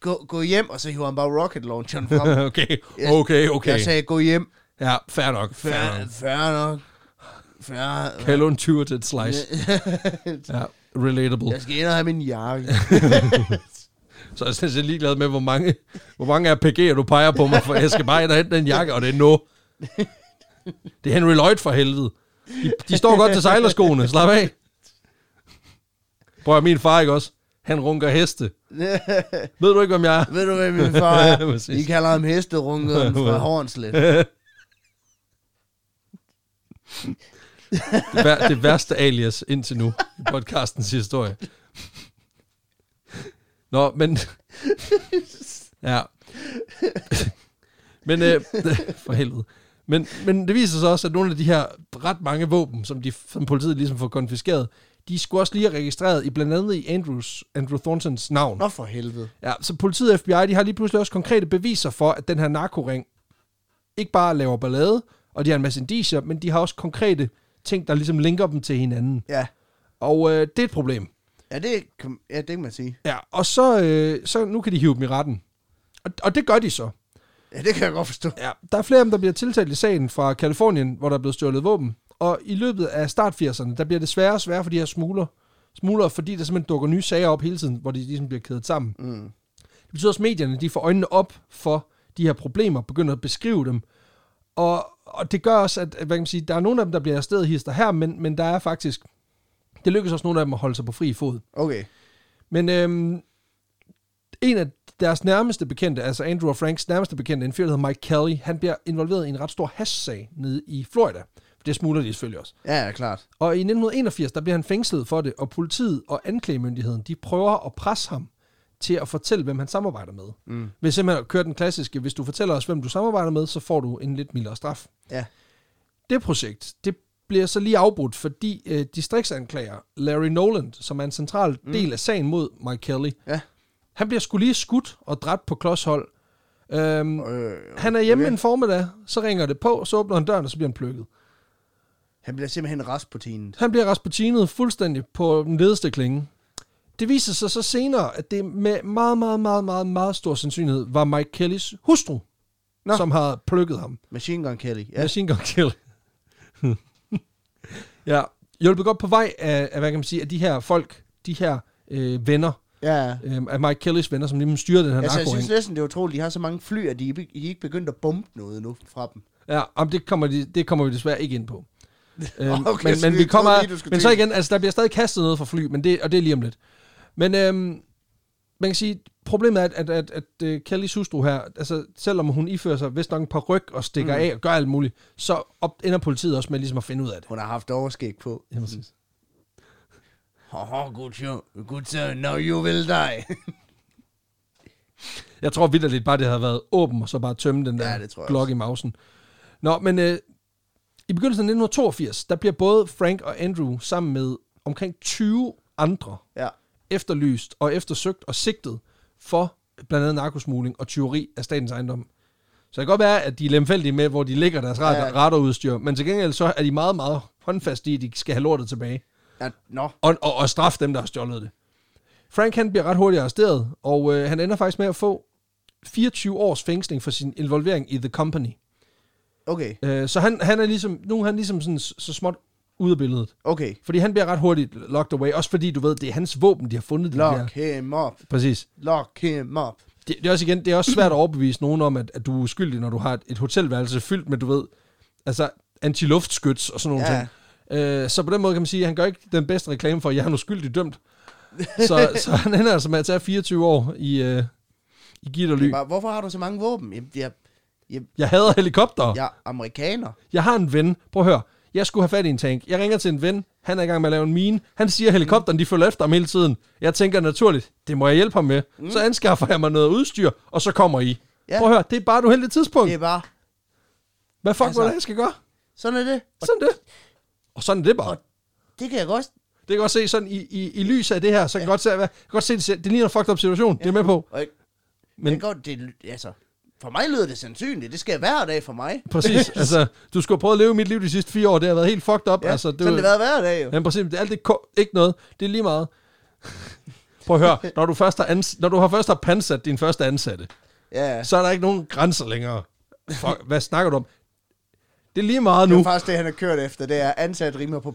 Gå, gå hjem, og så hiver han bare rocket launcheren frem. [laughs] okay, Jeg- okay, okay. Jeg sagde, gå hjem. Ja, fair nok. Fair Fair, nok. fair nok. Fair. Kan jeg låne 20 til et slice? [laughs] Ja, relatable. jeg skal ind og have min jakke. [laughs] Så jeg er sådan set ligeglad med, hvor mange, hvor mange RPG'er du peger på mig, for jeg skal bare ind og hente den jakke, og det er nu. Det er Henry Lloyd for helvede. De, de står godt til sejlerskoene, slap af. Prøv at min far, ikke også? Han runker heste. [laughs] Ved du ikke, om jeg er? Ved du, hvad min far er? [laughs] I kalder ham hesterunkeren [laughs] fra Hornslet. Det, vær, det værste alias indtil nu i podcastens historie. Nå, men... Ja. Men, øh, for helvede. Men, men det viser sig også, at nogle af de her ret mange våben, som, de, som politiet ligesom får konfiskeret, de skulle også lige have registreret i blandt andet i Andrews, Andrew Thorntons navn. Nå for helvede. Ja, så politiet og FBI, de har lige pludselig også konkrete beviser for, at den her narkoring ikke bare laver ballade, og de har en masse indicier, men de har også konkrete ting, der ligesom linker dem til hinanden. Ja. Og øh, det er et problem. Ja, det, kan- ja, det kan man sige. Ja, og så, øh, så nu kan de hive dem i retten. Og, og det gør de så. Ja, det kan jeg godt forstå. Ja, der er flere af dem, der bliver tiltalt i sagen fra Kalifornien, hvor der er blevet stjålet våben. Og i løbet af start 80'erne, der bliver det sværere og sværere for de her smugler, smugler, fordi der simpelthen dukker nye sager op hele tiden, hvor de ligesom bliver kædet sammen. Mm. Det betyder også, at medierne de får øjnene op for de her problemer, begynder at beskrive dem. Og, og det gør også, at, hvad kan man sige, der er nogle af dem, der bliver afsted hister her, men, men der er faktisk, det lykkes også nogle af dem at holde sig på fri fod. Okay. Men øhm, en af deres nærmeste bekendte, altså Andrew og Franks nærmeste bekendte, en fyr, der hedder Mike Kelly, han bliver involveret i en ret stor hash-sag nede i Florida. Det smugler de selvfølgelig også. Ja, ja, klart. Og i 1981, der bliver han fængslet for det, og politiet og anklagemyndigheden, de prøver at presse ham til at fortælle, hvem han samarbejder med. Mm. Ved simpelthen at køre den klassiske, hvis du fortæller os, hvem du samarbejder med, så får du en lidt mildere straf. Ja. Det projekt, det bliver så lige afbrudt, fordi øh, distriktsanklager Larry Noland, som er en central mm. del af sagen mod Mike Kelly, Ja. Han bliver skulle lige skudt og dræbt på klodshold. Øhm, Øh, han er hjemme okay. en formiddag, så ringer det på, så åbner han døren, og så bliver han plukket. Han bliver simpelthen rasputinet. Han bliver rasputinet fuldstændig på den ledeste klinge. Det viser sig så senere, at det med meget, meget, meget, meget, meget stor sandsynlighed var Mike Kellys hustru, Nå. som har plukket ham. Machine Gun Kelly. Ja. Machine Gun Kelly. [laughs] ja, hjulpet godt på vej af, af, hvad kan man sige, af de her folk, de her øh, venner, Ja. øh, af Mike Kellys venner, som lige styrer den her Altså, jeg narkoring. synes næsten, det er utroligt. De har så mange fly, at de, de er ikke begyndt at bombe noget nu fra dem. Ja, om det kommer, de, det kommer vi desværre ikke ind på. [laughs] øhm, Okay, men, så men vi kommer, lige, men så igen, altså der bliver stadig kastet noget fra fly, men det, og det er lige om lidt. Men øhm, man kan sige, problemet er, at, at, at, at uh, Kellys hustru her, altså selvom hun ifører sig vist nok et par ryg og stikker mm. af og gør alt muligt, så op, ender politiet også med ligesom at finde ud af det. Hun har haft overskæg på. Ja, præcis. Haha, good show. Good show. Now you will die. [laughs] Jeg tror vidderligt bare, det havde været åben, og så bare tømme den der Ja, glok i mausen. Nå, men øh, i begyndelsen af 1982, der bliver både Frank og Andrew sammen med omkring 20 andre ja. efterlyst og eftersøgt og sigtet for blandt andet narkosmugling og tyveri af statens ejendom. Så det kan godt være, at de er lemfældige med, hvor de lægger deres Ja. ja. radarudstyr, men til gengæld så er de meget, meget håndfast i, at de skal have lortet tilbage. Ja. Nå. Og, og, og straffe dem, der har stjålet det. Frank han bliver ret hurtigt arresteret, og øh, han ender faktisk med at få 24 års fængsling for sin involvering i The Company. Okay. Øh, så han, han er ligesom, nu er han ligesom sådan, så småt ude af billedet. Okay. Fordi han bliver ret hurtigt locked away, også fordi du ved, det er hans våben, de har fundet. De der. Lock him up. Præcis. Lock him up. Det, det, er også igen, det er også svært at overbevise nogen om, at, at du er uskyldig, når du har et, et hotelværelse fyldt med, du ved, altså antiluftskyts og sådan nogle Ja. ting. Øh, så på den måde kan man sige, at han gør ikke den bedste reklame for, at jeg er en uskyldig dømt. [laughs] så, så han ender altså med at tage 24 år i, øh, i gitt og Det er ly. bare, hvorfor har du så mange våben? Jeg, jeg, jeg, Jeg hader helikopter. jeg er amerikaner. Jeg har en ven. Prøv at høre. Jeg skulle have fat i en tank. Jeg ringer til en ven. Han er i gang med at lave en mine. Han siger, at helikopteren de følger efter ham hele tiden. Jeg tænker naturligt, det må jeg hjælpe ham med. Mm. Så anskaffer jeg mig noget udstyr, og så kommer I. Ja. Prøv at høre, det er bare et uheldigt tidspunkt. Det er bare, Hvad fuck Altså- var det, jeg skal gøre? sådan er det. Sådan det. Og sådan er det bare. Og- det kan jeg godt. Det kan jeg godt se sådan i, i, i lys af det her, så kan jeg godt se, hvad, kan godt se, det, det ligner en fucked up situation. Det er med på. Og jeg, Men- Men, jeg godt, det, altså, for mig lyder det sandsynligt. Det skal hver dag for mig. Præcis. [laughs] altså, du skulle have prøvet at leve mit liv de sidste fire år. Det har været helt fucked up. Ja, altså, det, sådan det været hver dag jo. Ja, præcis. Det er alt det ikke noget. Det er lige meget. [laughs] Prøv at høre. Når du først har, ans- når du har først har pansat din første ansatte, Ja, så er der ikke nogen grænser længere. Fuck, hvad snakker du om? Det er lige meget det nu. er faktisk det, han har kørt efter. Det er ansat rimer på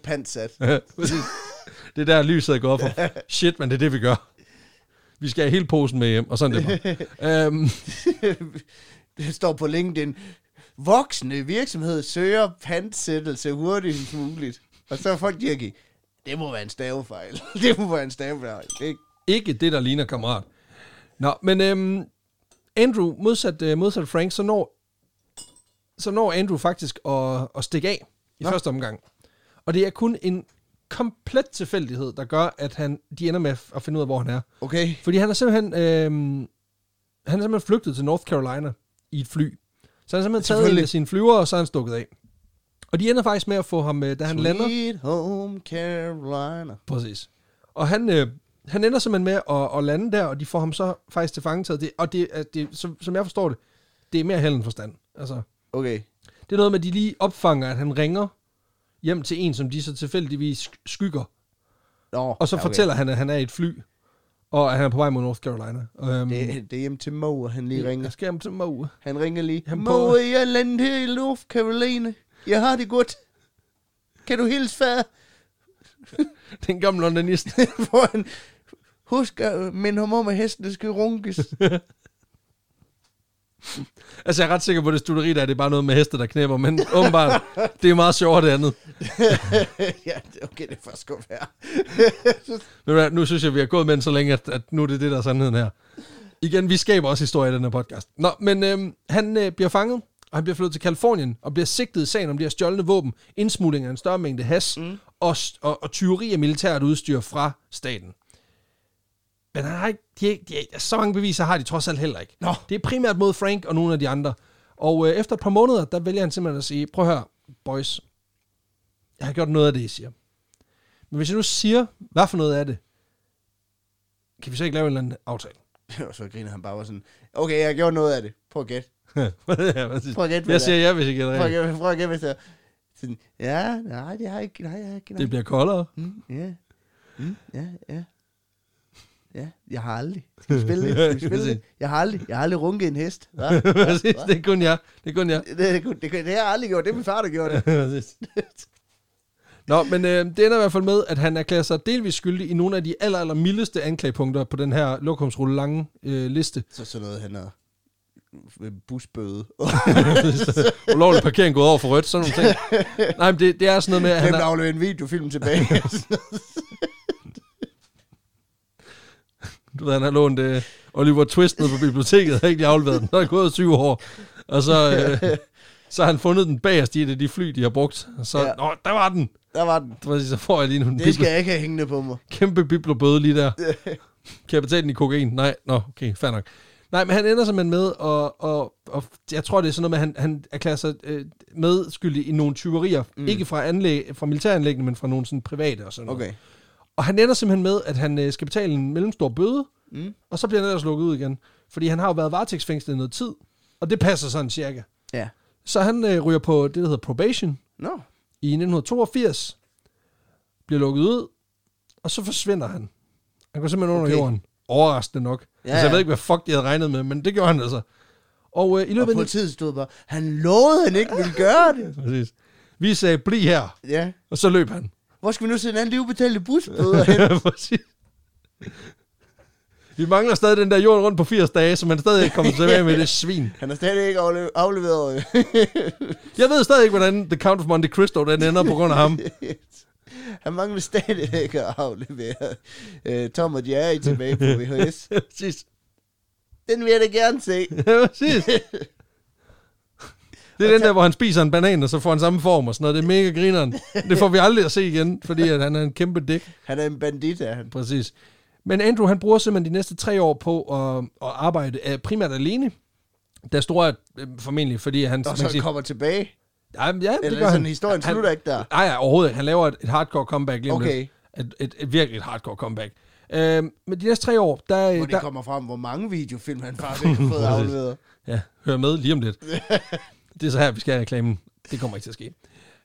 præcis. [laughs] det er der, lyset er gået for. [laughs] Shit, men det er det, vi gør. Vi skal have hele posen med hjem, og sådan det bare. um, [laughs] det står på LinkedIn. Voksne virksomhed søger pantsættelse hurtigst muligt. Og så er folk dirke, det må være en stavefejl. det må være en stavefejl. Det, ikke det, der ligner kammerat. Nå, men øhm, Andrew, modsat, øh, modsat Frank, så når, så når Andrew faktisk at, at stikke af i Nå. Første omgang. Og det er kun en komplet tilfældighed, der gør, at han, de ender med at- finde ud af, hvor han er. okay. Fordi han er simpelthen, øhm, han er simpelthen flygtet til North Carolina i et fly. Så han er simpelthen taget en af sine flyver, og så er han stukket af. Og de ender faktisk med at få ham, øh, da han lander. Sweet home Carolina. Præcis. Og han, øh, han ender simpelthen med at, at lande der, og de får ham så faktisk til fangetaget. Det, og det, det, som, som jeg forstår det, det er mere held end forstand. Altså, Okay. det er noget med, at de lige opfanger, at han ringer hjem til en, som de så tilfældigvis sk- skygger. Nå, Og så ja, okay. fortæller han, at han er i et fly, og at han er på vej mod North Carolina. Um, Det, det er hjem til Moe, han lige ringer. Jeg skal hjem til Moe. Han ringer lige. Han Moe, jeg er landet her i North Carolina. Jeg har det godt. Kan du hilse far? [laughs] Den gamle londonist. [laughs] Hvor han... Husk at minde ham om, at hestene skal runkes. [laughs] [laughs] altså, jeg er ret sikker på, at det studeri der, det er bare noget med heste, der knæpper, men åbenbart, [laughs] det er meget sjovt det andet. [laughs] ja, okay, det er først godt være. Du hvad, Nu synes jeg, vi har gået med den så længe, at, at nu er det det, der er sandheden her. Igen, vi skaber også historie i den her podcast. Nå, men øhm, han øh, bliver fanget, og han bliver flyttet til Kalifornien, og bliver sigtet i sagen om de her stjålne våben, indsmugling af en større mængde has, mm. og, og, og tyveri af militært udstyr fra staten. Men han har ikke, de, de, så mange beviser har de trods alt heller ikke. Nå. Det er primært mod Frank og nogle af de andre. Og øh, efter et par måneder, der vælger han simpelthen at sige, prøv at høre, boys, jeg har gjort noget af det, I siger. Men hvis jeg nu siger, hvad for noget af det, kan vi så ikke lave en eller anden aftale? [laughs] og så griner han bare og sådan, okay, jeg har gjort noget af det. Prøv at gætte. ja. [laughs] Prøv at gætte, jeg siger ja, hvis jeg gætter rigtigt. prøv at gætte, hvis jeg... Sådan, ja, nej, det har jeg ikke, nej, jeg har ikke, nej. Det bliver koldere. Mm, ja. Mm, ja, ja. Ja, jeg har aldrig. [laughs] Skal vi spille det? Skal vi spille det? Jeg har aldrig, jeg har aldrig runket en hest. Hva? [laughs] præcis, det er kun jeg. Det er kun jeg. Det, det, det, det, det, har jeg aldrig gjort. Det er min far, der gjorde det. [laughs] Præcis. Nå, men øh, det ender i hvert fald med, at han erklærer sig delvis skyldig i nogle af de aller, aller mildeste anklagepunkter på den her lokumsrulle lange øh, liste. Så sådan noget, han har busbøde. Ulovlig parkering gået over for rødt, sådan nogle ting. Nej, men det, det er sådan noget med, at han at er, aflevere en videofilm tilbage. du ved, han har lånt øh, Oliver Twist ned på biblioteket, har ikke lige afleveret den, der er gået syv år. Og så, øh, så har han fundet den bagerst i et af de fly, de har brugt. Og så, Ja. nå, der var den. Der var den. Præcis, Så får jeg lige en Det skal jeg ikke have hængende på mig. kæmpe biblobøde lige der. Kan jeg betale den i kokain? Nej, nå, okay, fair nok. Nej, men han ender simpelthen med, og, og, og jeg tror, det er sådan noget med, at han, han erklærer sig øh, medskyldig i nogle tyverier. Mm. Ikke fra, anlæg, fra militæranlæggene, men fra nogle sådan private og sådan noget. Okay. Og han ender simpelthen med, at han øh, skal betale en mellemstor bøde, Mm. og så bliver han ellers lukket ud igen. Fordi han har jo været varetægtsfængslet i noget tid, og det passer sådan cirka. Ja. Så han øh, ryger på det, der hedder probation Nå. i 1982, bliver lukket ud, og så forsvinder han. Han går simpelthen under Okay. jorden. Overraskende nok. Ja, altså, jeg ved ikke, hvad fuck de havde regnet med, men det gjorde han altså. Og øh, i løbet af... politiet stod bare, han lovede, han ikke ville gøre det. [laughs] Præcis. Vi sagde, bliv her, Ja. og så løb han. Hvor skal vi nu sende alle de ubetalte busbøder hen? Præcis. Vi mangler stadig den der jorden rundt på 80 dage, så man stadig ikke kommer tilbage med det [laughs] svin. Han har stadig ikke afle- afleveret. [laughs] Jeg ved stadig ikke, hvordan The Count of Monte Cristo den ender på grund af ham. [laughs] han mangler stadig ikke at aflevere uh, Tom og Jerry tilbage på VHS. Præcis. Den vil jeg da gerne se. Ja, præcis. Det er den der, hvor han spiser en banan, og så får han samme form og sådan noget. Det er mega grineren. Det får vi aldrig at se igen, fordi at han er en kæmpe dæk. Han er en bandit, er han. Præcis. Men Andrew, han bruger simpelthen de næste tre år på at, at arbejde uh, primært alene. Der står at øh, formentlig, fordi han... Og så sige- kommer tilbage. Ja, ja, det Eller gør sådan, han. historien Han- slutter ikke der. Nej, nej, overhovedet ikke. Han laver et, et hardcore comeback lige Okay. lidt. Et, et, et virkelig et hardcore comeback. Øh, men de næste tre år, der... Hvor det der kommer frem, hvor mange videofilm han faktisk har fået [laughs] afleveret. Ja, hør med lige om lidt. [laughs] det er så her, vi skal have reklamen. Det kommer ikke til at ske.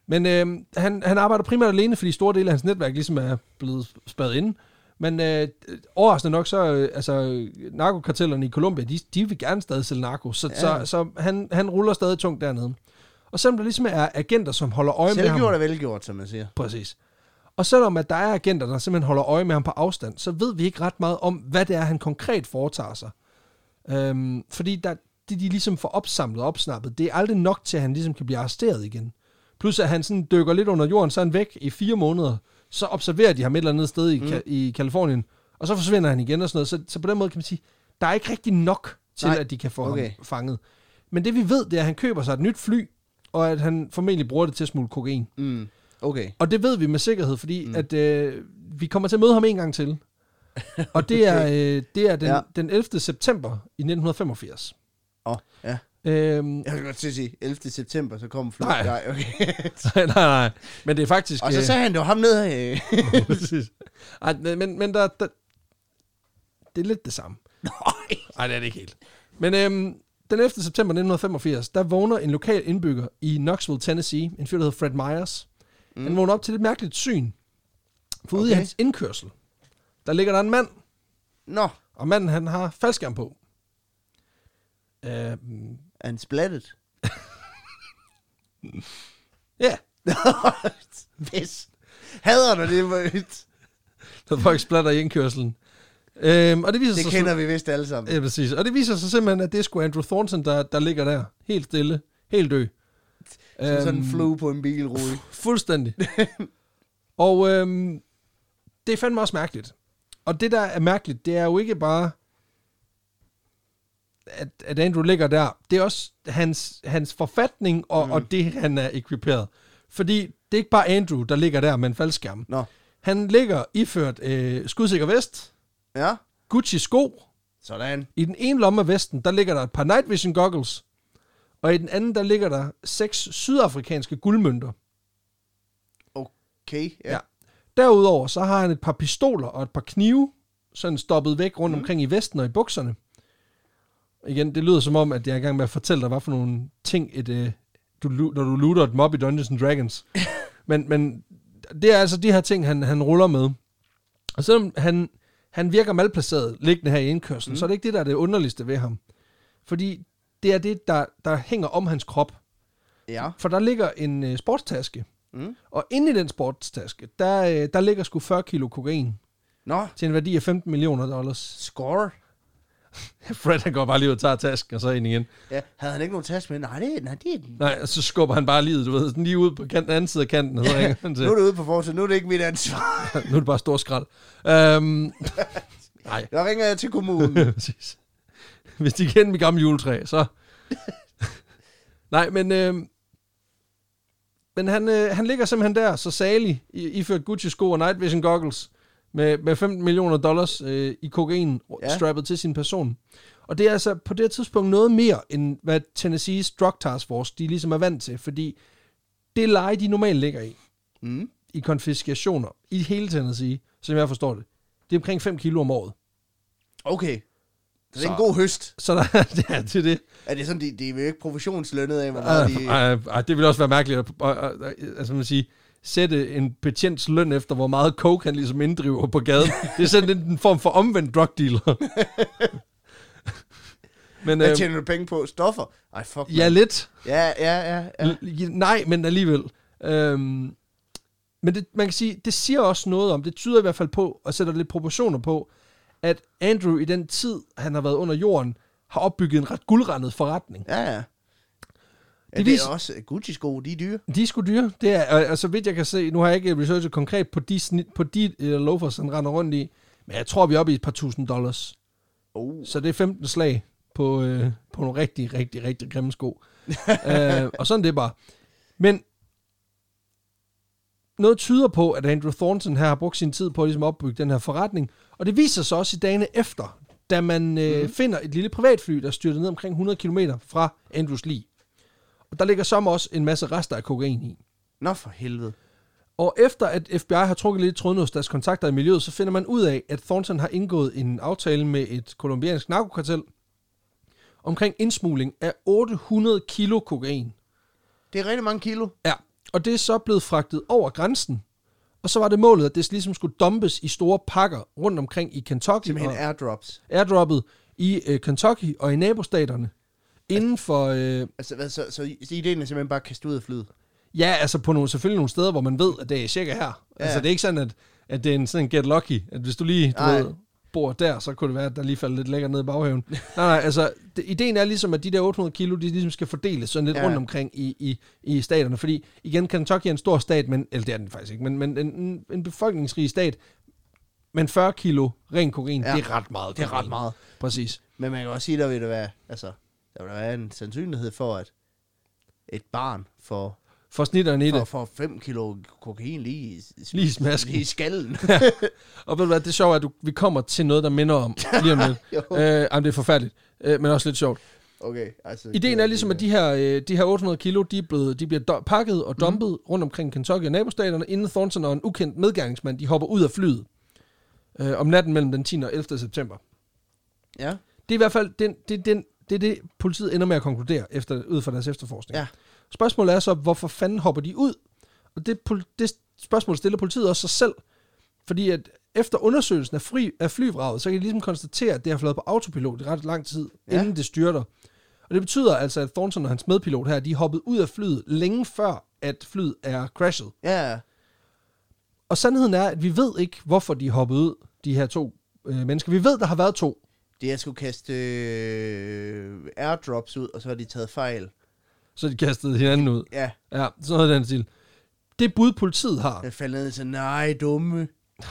Men øh, han, han arbejder primært alene, fordi store dele af hans netværk ligesom er blevet spadet inde. Men øh, overraskende nok, så øh, altså, narkokartellerne i Colombia, de, de vil gerne stadig sælge narko, så, Ja. så, så han, han ruller stadig tungt dernede. Og selvom der ligesom er agenter, som holder øje med ham... Selvgjort er velgjort, som man siger. Præcis. Og selvom at der er agenter, der simpelthen holder øje med ham på afstand, så ved vi ikke ret meget om, hvad det er, han konkret foretager sig. Øhm, fordi der, det, de ligesom får opsamlet og opsnappet, det er aldrig nok til, at han ligesom kan blive arresteret igen. Plus at han sådan dykker lidt under jorden, så er han væk i fire måneder. Så observerer de ham et eller andet sted i, mm. i Kalifornien, og så forsvinder han igen og sådan noget. Så, så på den måde kan man sige, der er ikke rigtig nok til, Nej. at de kan få okay. Ham fanget. Men det vi ved, det er, at han køber sig et nyt fly, og at han formentlig bruger det til at smule kokain. Mm. Okay. Og det ved vi med sikkerhed, fordi mm. at øh, vi kommer til at møde ham en gang til. [laughs] Og det er, øh, det er den, Ja. den 11. september i 1985. Åh, oh, ja. Øhm, Jeg kan godt sige, 11. september, så kommer flyet. Nej. Nej, okay. [laughs] nej, nej, nej. Men det er faktisk... Og så øh, sagde han, det var ham nede af. [laughs] Præcis. Ej, men, men der, der, det er lidt det samme. [laughs] Nej. Nej, det er det ikke helt. Men øhm, den 11. september 1985, der vågner en lokal indbygger i Knoxville, Tennessee, en fyr, der hedder Fred Myers. Mm. Han vågner op til et mærkeligt syn. For ude i Okay. hans indkørsel, der ligger der en mand, Nå, og manden han har faldskærm på. Øhm, han splattet? ja, [laughs] Pis. Hader du det? hvor- der folk splatter i indkørselen. Øhm, og det viser Det sig kender vi vist alle sammen. Ja, præcis. Og det viser sig simpelthen, at det er sgu Andrew Thornton, der, der ligger der. Helt stille. Helt død. Som sådan en Øhm, flue på en bilrude. Fuldstændig. og øhm, det er fandme også mærkeligt. Og det, der er mærkeligt, det er jo ikke bare, at, at Andrew ligger der. Det er også hans, hans forfatning og, mm. og det, han er ekviperet. Fordi det er ikke bare Andrew, der ligger der med en faldskærm. Nå, Han ligger iført øh, skudsikker vest, ja. Gucci sko, Sådan. I den ene lomme af vesten, der ligger der et par night vision goggles, og i den anden, der ligger der seks sydafrikanske guldmønter. Okay, ja. Ja. Derudover, så har han et par pistoler og et par knive, sådan stoppet væk rundt omkring i vesten og i bukserne. Igen, det lyder som om, at jeg er i gang med at fortælle dig, hvad for nogle ting, et, øh, du, når du looter et mob i Dungeons and Dragons. [laughs] men, men det er altså de her ting, han, han ruller med. Og selvom han, han virker malplaceret liggende her i indkørslen, mm. så er det ikke det, der er det underligste ved ham. Fordi det er det, der, der hænger om hans krop. Ja. For der ligger en øh, sportstaske, Mm. og inde i den sportstaske, der, øh, der ligger sgu 40 kilo kokain Nå, til en værdi af 15 millioner dollars. score. [laughs] Fred han går bare lige ud og tager tasken og så ind igen. Ja, havde han ikke nogen taske med? Nej, det, nej, det er den. Nej, så skubber han bare livet, du ved, lige ud på kanten, anden side af kanten, og så ringer han til. Nu er det ude på forsiden, nu er det ikke mit ansvar. [laughs] nu er det bare stor skrald. Um, [laughs] nej, Jeg ringer jeg til kommunen. præcis. Hvis de kender mit gamle juletræ, så... nej, men... Øh, men han, øh, han ligger simpelthen der, så salig, i, iført Gucci-sko og night vision goggles, med, med 15 millioner dollars øh, i kokain Ja. strappet til sin person. Og det er altså på det tidspunkt noget mere, end hvad Tennessee's Drug Task Force, de ligesom er vant til, fordi det leje, de normalt ligger i, Mm. i konfiskationer, i hele Tennessee, som jeg forstår det, det er omkring 5 kilo om året. Okay. Så det er en Så- god høst. Så der, ja, det er det. Er det sådan, de, de er jo ikke professionslønnet af, hvor meget de... Ej, ej, ej, det vil også være mærkeligt at, at, at, altså, man sige, sætte en betjents løn efter, hvor meget coke han ligesom inddriver på gaden. det er sådan en, form for omvendt drug dealer. [laughs] Men Hvad øh, tjener du penge på? Stoffer? Ej, fuck. ja, man. lidt. Ja, ja, ja. ja. L- Nej, men alligevel. Øhm, men det, man kan sige, det siger også noget om, det tyder i hvert fald på, og sætter lidt proportioner på, at Andrew i den tid, han har været under jorden, har opbygget en ret guldrendet forretning. Ja, ja. Ja, Det det, er også Gucci-sko, de er dyre. De er sgu dyre. Det er, og, og så vidt jeg kan se, nu har jeg ikke researchet konkret på de, snit, på de uh, loafers, han render rundt i, men jeg tror, vi er oppe i et par tusind dollars. Oh. Så det er 15 slag på, øh, på nogle rigtig, rigtig, rigtig grimme sko. [laughs] øh, og sådan det er bare. Men noget tyder på, at Andrew Thornton her har brugt sin tid på at ligesom opbygge den her forretning, og det viser sig også i dagene efter, da man øh, Mhm. finder et lille privatfly, der styrter ned omkring 100 km fra Andrews lig. Og der ligger som også en masse rester af kokain i. Nå for helvede. Og efter at FBI har trukket lidt tråden hos deres kontakter i miljøet, så finder man ud af, at Thornton har indgået en aftale med et kolumbiansk narkokartel omkring indsmugling af 800 kilo kokain. Det er rigtig mange kilo. Ja, og det er så blevet fragtet over grænsen. Og så var det målet, at det ligesom skulle dumpes i store pakker rundt omkring i Kentucky Simpelthen airdrops. airdroppet i øh, Kentucky og i nabostaterne. Inden for, øh, Altså, hvad, så, så, så ideen er simpelthen bare at kaste ud af flyet. ja, altså på nogle, selvfølgelig nogle steder, hvor man ved, at det er cirka her. Ja. Altså det er ikke sådan, at, at det er en sådan get lucky, at hvis du lige, du ved, bor der, så kunne det være, at der lige falder lidt lækkert ned i baghaven. [laughs] nej, nej, altså det, ideen er ligesom, at de der 800 kilo, de ligesom skal fordeles sådan lidt Ja. rundt omkring i, i, i staterne. Fordi igen, Kentucky er en stor stat, men, eller det er den faktisk ikke, men, men en, en, befolkningsrig stat, men 40 kilo ren kokain, Ja. det er ret meget. Det er ret meget. Præcis. Men man kan også sige, der vil der være, altså, der vil der være en sandsynlighed for, at et barn får, For snitterne i får, det. får 5 kilo kokain lige, i- Lige i smasken. lige i skallen. [laughs] Og ved du hvad, det er sjovt, at du, vi kommer til noget, der minder om lige om lidt. [laughs] Øh, jamen, det er forfærdeligt, øh, men også lidt sjovt. Okay, altså... Ideen er ligesom, at de her, øh, de her 800 kilo, de, er blevet, de bliver do- pakket og dumpet mm. rundt omkring Kentucky og nabostaterne, inden Thornton og en ukendt medgerningsmand, de hopper ud af flyet øh, om natten mellem den 10. og 11. september. Ja, Det er i hvert fald den, det, den, det, er det, politiet ender med at konkludere efter, ud fra deres efterforskning. Ja. Spørgsmålet er så, hvorfor fanden hopper de ud? Og det, det spørgsmål stiller politiet også sig selv, fordi at efter undersøgelsen af, fri, af flyvraget, så kan de ligesom konstatere, at det har flået på autopilot i ret lang tid, Ja. ja. inden det styrter. Og det betyder altså, at Thornton og hans medpilot her, de er hoppet ud af flyet længe før, at flyet er crashet. ja, Og sandheden er, at vi ved ikke, hvorfor de er hoppet ud, de her to øh, mennesker. Vi ved, der har været to. Det er skulle kaste øh, airdrops ud, og så har de taget fejl. Så de kastede hinanden ud. Ja, Ja, sådan noget den stil. Det bud, politiet har, jeg faldt ned sagde, nej, dumme,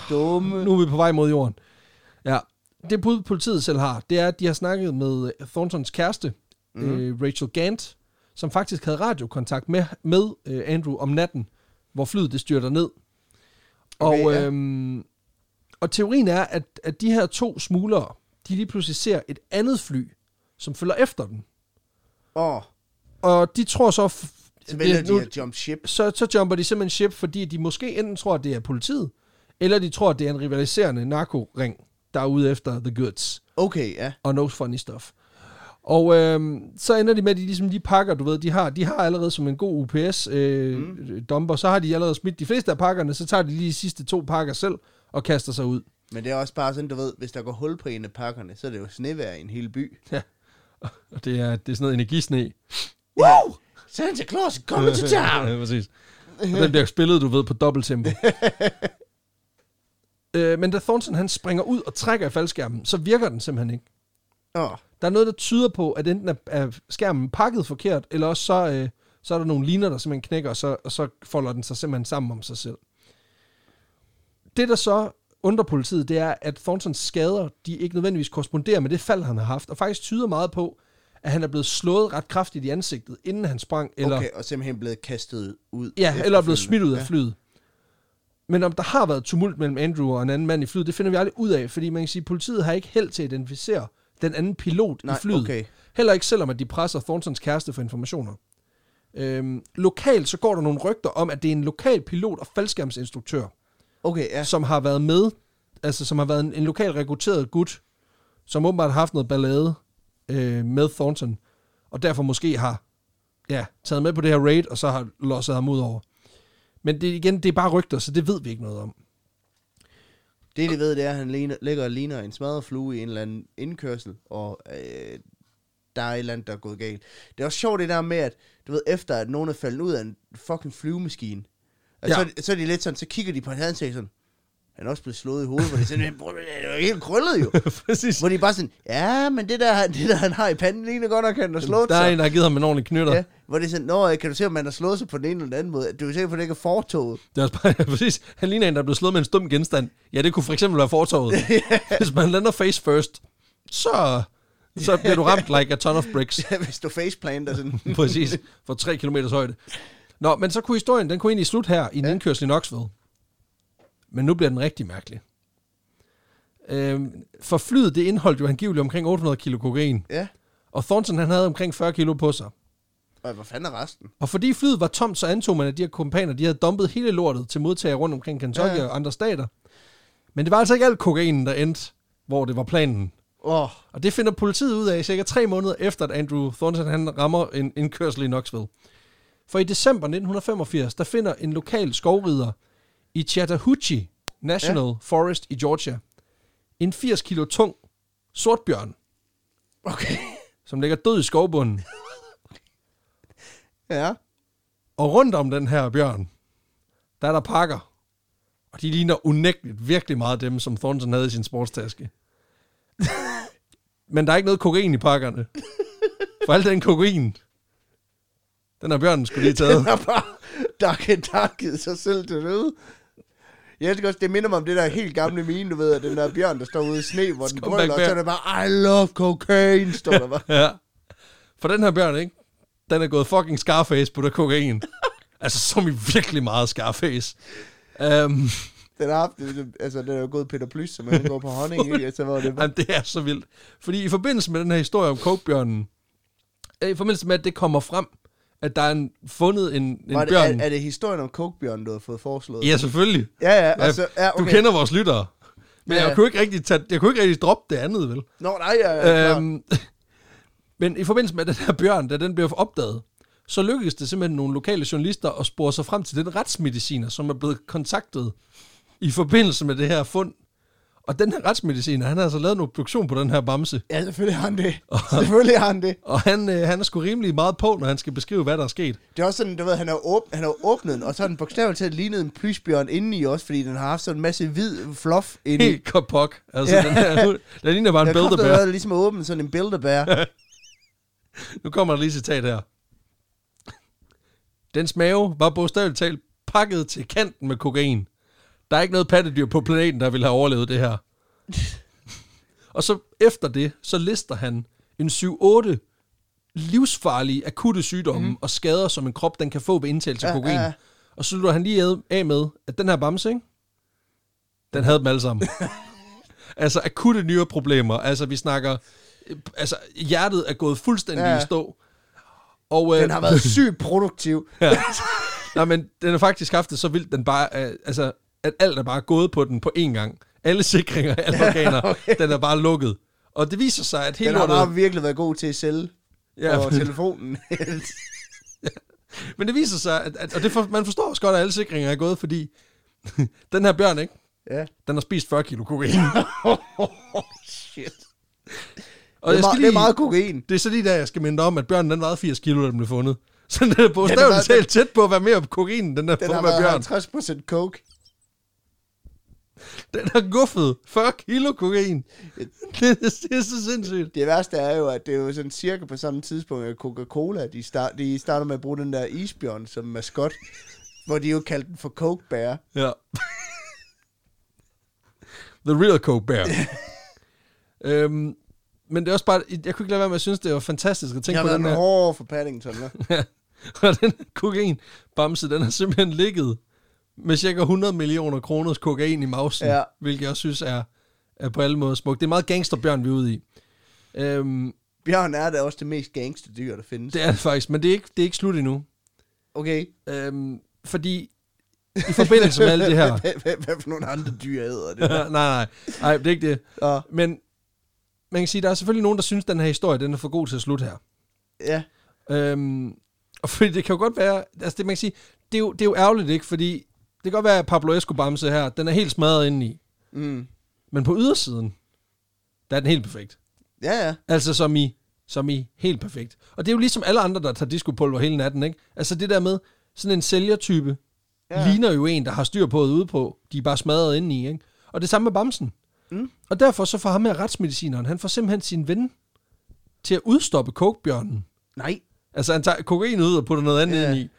dumme. nu er vi på vej mod jorden. Ja, det bud, politiet selv har, det er, at de har snakket med Thorntons kæreste, mm. øh, Rachel Gant, som faktisk havde radiokontakt med, med øh, Andrew om natten, hvor flyet det styrter ned. Okay, og, ja. øhm, og teorien er, at, at de her to smuglere, de lige pludselig ser et andet fly, som følger efter dem. Åh, oh, Og de tror så... så vælger de at jump ship. så, så jumper de simpelthen ship, fordi de måske enten tror, at det er politiet, eller de tror, at det er en rivaliserende narkoring, der er ude efter the goods Okay, ja. og no funny stuff. Og øhm, så ender de med, at de ligesom de pakker, du ved, de har, de har allerede som en god UPS øh, mm. dumper, så har de allerede smidt de fleste af pakkerne, så tager de lige de sidste to pakker selv og kaster sig ud. Men det er også bare sådan, du ved, hvis der går hul på en af pakkerne, så er det jo snevejr i en hel by. Og det er, det er sådan noget energisne. Wow! Santa Claus er coming to town! ja, præcis. Og den bliver spillet, du ved, på dobbelt tempo. [laughs] øh, men da Thornton han springer ud og trækker i faldskærmen, så virker den simpelthen ikke. Åh, Der er noget, der tyder på, at enten er, er skærmen pakket forkert, eller også så, øh, så er der nogle liner, der simpelthen knækker, og så, og så folder den sig simpelthen sammen om sig selv. Det, der så undrer politiet, det er, at Thorntons skader, de ikke nødvendigvis korresponderer med det fald, han har haft, og faktisk tyder meget på, at han er blevet slået ret kraftigt i ansigtet, inden han sprang, eller, okay, og simpelthen blevet kastet ud. ja, eller er blevet smidt ud af flyet. Men om der har været tumult mellem Andrew og en anden mand i flyet, det finder vi aldrig ud af, fordi man kan sige, at politiet har ikke held til at identificere den anden pilot Nej, i flyet. okay. Heller ikke selvom, at de presser Thorntons kæreste for informationer. Øhm, lokalt så går der nogle rygter om, at det er en lokal pilot og faldskærmsinstruktør, Okay, ja. som har været med, altså som har været en, en lokal rekrutteret gut, som åbenbart har haft noget ballade øh, med Thornton, og derfor måske har ja, taget med på det her raid, og så har losset ham ud over. Men det, igen, det er bare rygter, så det ved vi ikke noget om. Det, de ved, det er, at han ligner, ligger og ligner en smadret flue i en eller anden indkørsel, og øh, der er et eller andet, der er gået galt. Det er også sjovt det der med, at du ved, efter at nogen er faldet ud af en fucking flyvemaskine, og Ja. så, så er de lidt sådan, så kigger de på hans ansigt sådan, han er også blevet slået i hovedet, hvor det er sådan, "Bror, det er jo helt krøllet jo. [laughs] Præcis. Hvor de bare sådan, ja, men det der, det der han har i panden, ligner godt nok, at han har slået Der er sig. en, der har givet ham en ordentlig knytter. Ja, hvor det er sådan, nå, kan du se, om man har slået sig på den ene eller den anden måde? Du er sikker på, at det ikke er fortoget. Det er også bare, [laughs] præcis. Han ligner en, der er blevet slået med en stum genstand. Ja, det kunne for eksempel være fortorvet. [laughs] Hvis man lander face first, så, så bliver du ramt like a ton of bricks. Hvis du faceplanter sådan. Præcis. For 3 km højde. Nå, men så kunne historien, den kunne egentlig slutte her i en ja. indkørsel i Knoxville. Men nu bliver den rigtig mærkelig. Øhm, for flyet, det indeholdt jo angiveligt omkring 800 kilo kokain. Ja, Og Thornton, han havde omkring 40 kilo på sig. og hvad fanden er resten? Og fordi flyet var tomt, så antog man, at de her kompaner, de havde dumpet hele lortet til modtagere rundt omkring Kentucky Ja, og andre stater. Men det var altså ikke alt kokainen, der endte, hvor det var planen. Oh, Og det finder politiet ud af cirka tre måneder efter, at Andrew Thornton han rammer en indkørsel i Knoxville. For i december 1985, der finder en lokal skovrider i Chattahoochee National ja. Forest i Georgia en 80 kilo tung sortbjørn, okay. som ligger død i skovbunden. [laughs] Ja. Og rundt om den her bjørn, der er der pakker. Og de ligner unægteligt virkelig meget dem, som Thornton havde i sin sportstaske. [laughs] Men der er ikke noget kokain i pakkerne. For alt den kokain, den har bjørnen skulle lige taget. [laughs] Den har bare Dark Darket sig selv til døde. Jeg elsker også, det minder mig om det der helt gamle mine, du ved, at den der bjørn, der står ude i sne, hvor den brøler, og så er det bare, I love cocaine, står der bare. [laughs] Ja. For den her bjørn, ikke? Den er gået fucking Scarface på det kokain. [laughs] altså, som i virkelig meget Scarface. Um, Den har haft, altså den er jo gået Peter Plys, som han går på honning, ikke? Altså, hvor det Jamen, det er så vildt. Fordi i forbindelse med den her historie om kokebjørnen, i forbindelse med, at det kommer frem, at der er en, fundet en, en Var det, bjørn. er, er, det historien om Coke-bjørn, du har fået foreslået? Ja, selvfølgelig. Ja, ja, altså, ja, Du okay. kender vores lyttere. Men Ja, jeg kunne ikke rigtig tage, jeg kunne ikke rigtig droppe det andet, vel? Nå, nej, ja, ja, Øhm, [laughs] men i forbindelse med den her bjørn, da den blev opdaget, så lykkedes det simpelthen nogle lokale journalister at spore sig frem til den retsmediciner, som er blevet kontaktet i forbindelse med det her fund. Og den her retsmediciner, han har altså lavet en obduktion på den her bamse. Ja, selvfølgelig har han det. selvfølgelig har han det. [laughs] Og han, øh, han er sgu rimelig meget på, når han skal beskrive, hvad der er sket. Det er også sådan, du ved, han har, åb- han har åbnet den, og så har den bogstaveligt talt lignet en plysbjørn indeni også, fordi den har haft sådan en masse hvid fluff indeni. Helt kapok. Altså, Ja. den her, [laughs] den ligner bare en Jeg har builderbær. været ligesom at åbne sådan en builderbær. [laughs] Nu kommer der lige citat her. Dens mave var bogstaveligt talt pakket til kanten med kokain. Der er ikke noget pattedyr på planeten, der ville have overlevet det her. [laughs] Og så efter det, så lister han en 7-8 livsfarlige, akutte sygdomme mm. og skader, som en krop den kan få ved indtagelse af Ja, kokain. ja, ja. Og så slutter han lige af med, at den her bamse, ikke? den havde dem alle sammen. [laughs] altså akutte nyreproblemer. Altså vi snakker, altså hjertet er gået fuldstændig Ja. i stå. Og, øh, Den har været [laughs] sygt produktiv. ja. Nej, men den har faktisk haft det så vildt, den bare, øh, altså, at alt er bare gået på den på én gang. Alle sikringer, alle organer, [laughs] okay. den er bare lukket. Og det viser sig, at hele Den har lortet... bare virkelig været god til at sælge Ja, på telefonen. [laughs] Men det viser sig, at, at og det for, man forstår også godt, at alle sikringer er gået, fordi [laughs] den her bjørn, ikke? ja. Den har spist 40 kilo kokain. Shit. Og det, er skal meget, lige, det er meget kokain. det er så lige der, jeg skal minde om, at bjørnen den vejede 80 kilo, da den blev fundet. Så den er bogstaveligt talt tæt på at være mere kokain, end den der Den den har bjørn. 50% coke. Den har guffet 40 kilo kokain. Det, er- det er så sindssygt. Det værste er jo, at det er jo sådan cirka på samme tidspunkt, at Coca-Cola, de, start, de starter med at bruge den der isbjørn som maskot, [laughs] hvor de jo kaldte den for Coke Bear. Ja. The real Coke Bear. [laughs] øhm, men det er også bare, jeg kunne ikke lade være med at synes, det var fantastisk at tænke Jeg har på været den en her. hård for Paddington. hva'? [laughs] Og den kokain bamse, den har simpelthen ligget med cirka 100 millioner kroners kokain i mausen, Ja. hvilket jeg synes er, er på alle måder smukt. Det er meget gangsterbjørn, vi er ude i. Øhm, Bjørn er da også det mest gangsterdyr, der findes. det er det faktisk, men det er ikke, det er ikke slut endnu. Okay. Øhm, fordi i forbindelse med alt det her... [laughs] Hvad, for nogle andre dyr æder det? [laughs] nej, nej, nej, det er ikke det. Men man kan sige, der er selvfølgelig nogen, der synes, den her historie den er for god til at slutte her. ja, Øhm, og fordi det kan jo godt være, altså det man kan sige, det er jo, det er jo ærgerligt, ikke? Fordi det kan godt være, at Pablo Escobar her, den er helt smadret indeni. mm. Men på ydersiden, der er den helt perfekt. ja, ja. Altså som i, som i helt perfekt. Og det er jo ligesom alle andre, der tager discopulver hele natten, ikke? Altså det der med, sådan en sælgertype, Ja. ligner jo en, der har styr på det ude på. De er bare smadret indeni, ikke? Og det samme med Bamsen. Mm. Og derfor så får ham med retsmedicineren, han får simpelthen sin ven til at udstoppe kokebjørnen. Nej. Altså han tager kokain ud og putter noget andet Ja. ind i.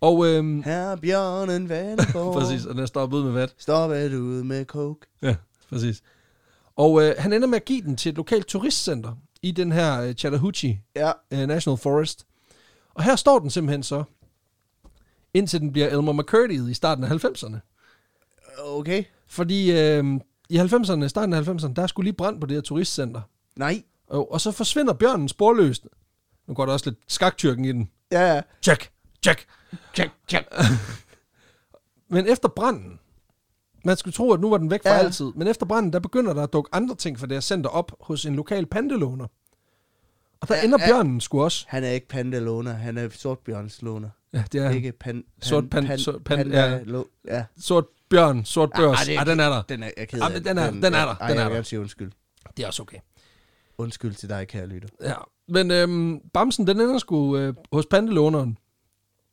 Og øhm, Her bjørnen [laughs] Vandenborg. præcis, og den stoppet ud med vat. Stop et ud med coke. Ja, præcis. Og øh, han ender med at give den til et lokalt turistcenter i den her øh, Chattahoochee Ja. øh, National Forest. Og her står den simpelthen så, indtil den bliver Elmer McCurdy i starten af 90'erne. Okay. Fordi øh, i 90'erne, starten af 90'erne, der er skulle lige brand på det her turistcenter. Nej. Og, og så forsvinder bjørnen sporløst. Nu går der også lidt skaktyrken i den. Ja, ja. Check, check. Check, check. [laughs] Men efter branden, man skulle tro, at nu var den væk for Ja. altid, men efter branden, der begynder der at dukke andre ting for det her center op hos en lokal pandelåner. Og der Ja, ender ja. bjørnen sgu også. Han er ikke pandelåner, han er sortbjørnslåner. Ja, det er. Ikke pan, pan, Sort pan- sort pan- panda, ja. ja. sort bjørn, sort børs. Ah, Ja, er- den er der. Den er jeg ked Ja, men den er- den er der, Ej, den er jeg der. sige undskyld. Det er også okay. Undskyld til dig, kære lytter. Ja. Men øhm, Bamsen, den ender sgu øh, hos pandelåneren.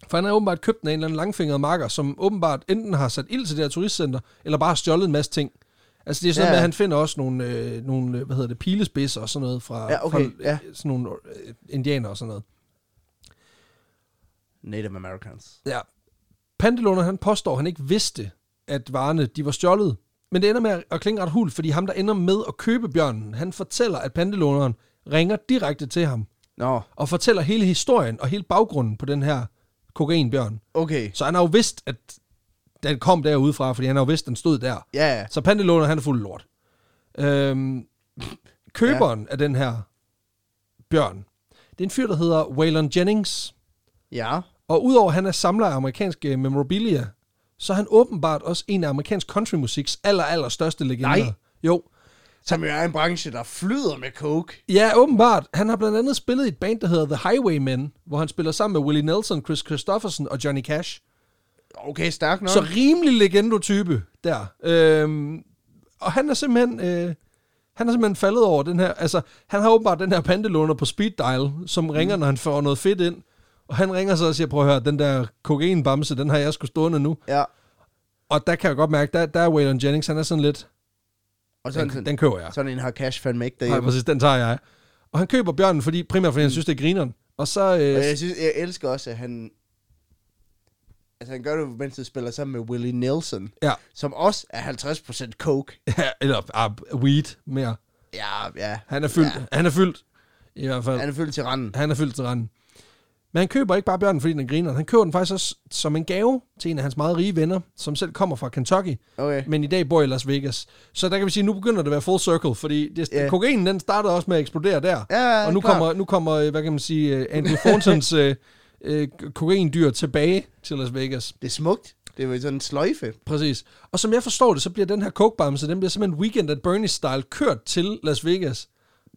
For han har åbenbart købt den af en eller anden langfingret marker, som åbenbart enten har sat ild til det her turistcenter, eller bare har stjålet en masse ting. Altså det er sådan Ja. med, at han finder også nogle, øh, nogle øh, hvad hedder det, pilespidser og sådan noget fra, Ja, okay, fra ja. øh, sådan nogle øh, indianer og sådan noget. Native Americans. Ja. Pandelåner, han påstår, at han ikke vidste, at varerne de var stjålet. Men det ender med at- at klinge ret hul, fordi ham, der ender med at købe bjørnen, han fortæller, at pandelåneren ringer direkte til ham, Nå, og fortæller hele historien og hele baggrunden på den her kokainbjørn. okay. Så han har jo vidst, at den kom derudefra, fordi han har jo vidst, at den stod der. Ja, ja. Så pandelåner, han er fuld lort. Øhm, køberen ja. af den her bjørn, Det er en fyr, der hedder Waylon Jennings. Ja. Og udover at han er samler af amerikanske memorabilia, så er han åbenbart også en af amerikansk countrymusiks aller, aller største legender. Nej. Jo. Som jo er en branche, der flyder med coke. Ja, åbenbart. Han har blandt andet spillet i et band, der hedder The Highwaymen, hvor han spiller sammen med Willie Nelson, Chris Christopherson og Johnny Cash. Okay, stærk nok. Så rimelig legendo-type der. Øhm, og han er simpelthen... Øh, han er simpelthen faldet over den her... Altså, han har åbenbart den her pandelåner på speed dial, som ringer, når han får noget fedt ind. Og han ringer så og siger, prøv at høre, den der kokainbamse, den har jeg sgu stående nu. Ja. Og der kan jeg godt mærke, der, der er Waylon Jennings, han er sådan lidt... Og sådan, Den, sådan, den køber jeg. sådan en har cash fandme ikke Nej, derhjemme. præcis, den tager jeg. Og han køber bjørnen, fordi, primært fordi han synes, det er grineren. Og så... Og Øh, jeg, synes, jeg elsker også, at han... Altså, han gør det, mens han spiller sammen med Willie Nelson, ja, som også er 50% coke. [laughs] ja, eller ah, weed mere. Ja, ja. Han er fyldt. Ja. Han er fyldt. I hvert fald. Han er fyldt til randen. Han er fyldt til randen. Men han køber ikke bare bjørnen, fordi den er griner. Han køber den faktisk også som en gave til en af hans meget rige venner, som selv kommer fra Kentucky, Okay. men i dag bor i Las Vegas. Så der kan vi sige, at nu begynder det at være full circle, fordi det, yeah. kokainen den startede også med at eksplodere der. Ja, og nu kommer, nu kommer, øh, hvad kan man sige, øh, Andrew Thorntons [laughs] øh, øh, kokaindyr tilbage til Las Vegas. Det er smukt. Det er jo sådan en sløjfe. Præcis. Og som jeg forstår det, så bliver den her kokebamse, den bliver simpelthen Weekend at Bernie-style kørt til Las Vegas,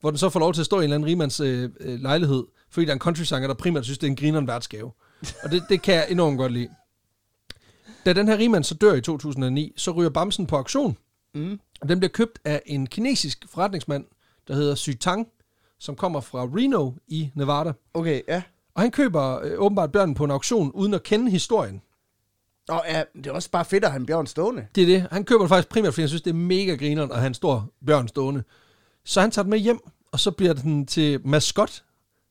hvor den så får lov til at stå i en eller anden rimands øh, øh, lejlighed, fordi der er en country-sanger, der primært synes, det er en grineren værtsgave. Og det, det kan jeg enormt godt lide. Da den her rigmand så dør i 2009, så ryger bamsen på auktion, Mm. og den bliver købt af en kinesisk forretningsmand, der hedder Xu Tang, som kommer fra Reno i Nevada. Okay, ja. Og han køber øh, åbenbart bjørnen på en auktion, uden at kende historien. Og ja, det er også bare fedt at have en bjørn stående. Det er det. Han køber det faktisk primært, fordi han synes, det er mega grineren at have en stor bjørn stående. Så han tager den med hjem, og så bliver den til maskot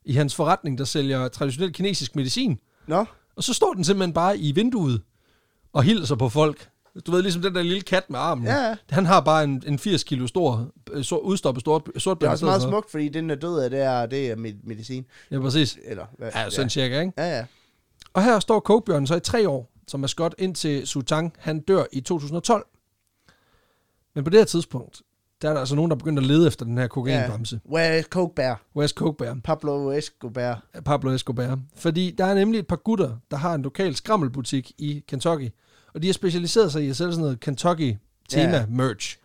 i hans forretning, der sælger traditionel kinesisk medicin. Nå, Og så står den simpelthen bare i vinduet og hilser på folk. Du ved, ligesom den der lille kat med armen. Ja, ja. Han har bare en, en 80 kilo stor, øh, sort, udstoppet sort, sort det er også meget smukt, fordi den der død af, det er, det er med- medicin. Ja, præcis. Eller hvad? Ja, sådan cirka, ikke? Ja, ja. Og her står Kokebjørnen så i tre år som maskot, indtil Su Tang, han dør i 2012. Men på det her tidspunkt, der er der altså nogen, der er begyndt at lede efter den her kokainbamse. ja. Where is Coke Bear? Where's Coke Pablo Escobar. Pablo Escobar. Fordi der er nemlig et par gutter, der har en lokal skrammelbutik i Kentucky. Og de har specialiseret sig i at sælge sådan noget Kentucky tema Ja.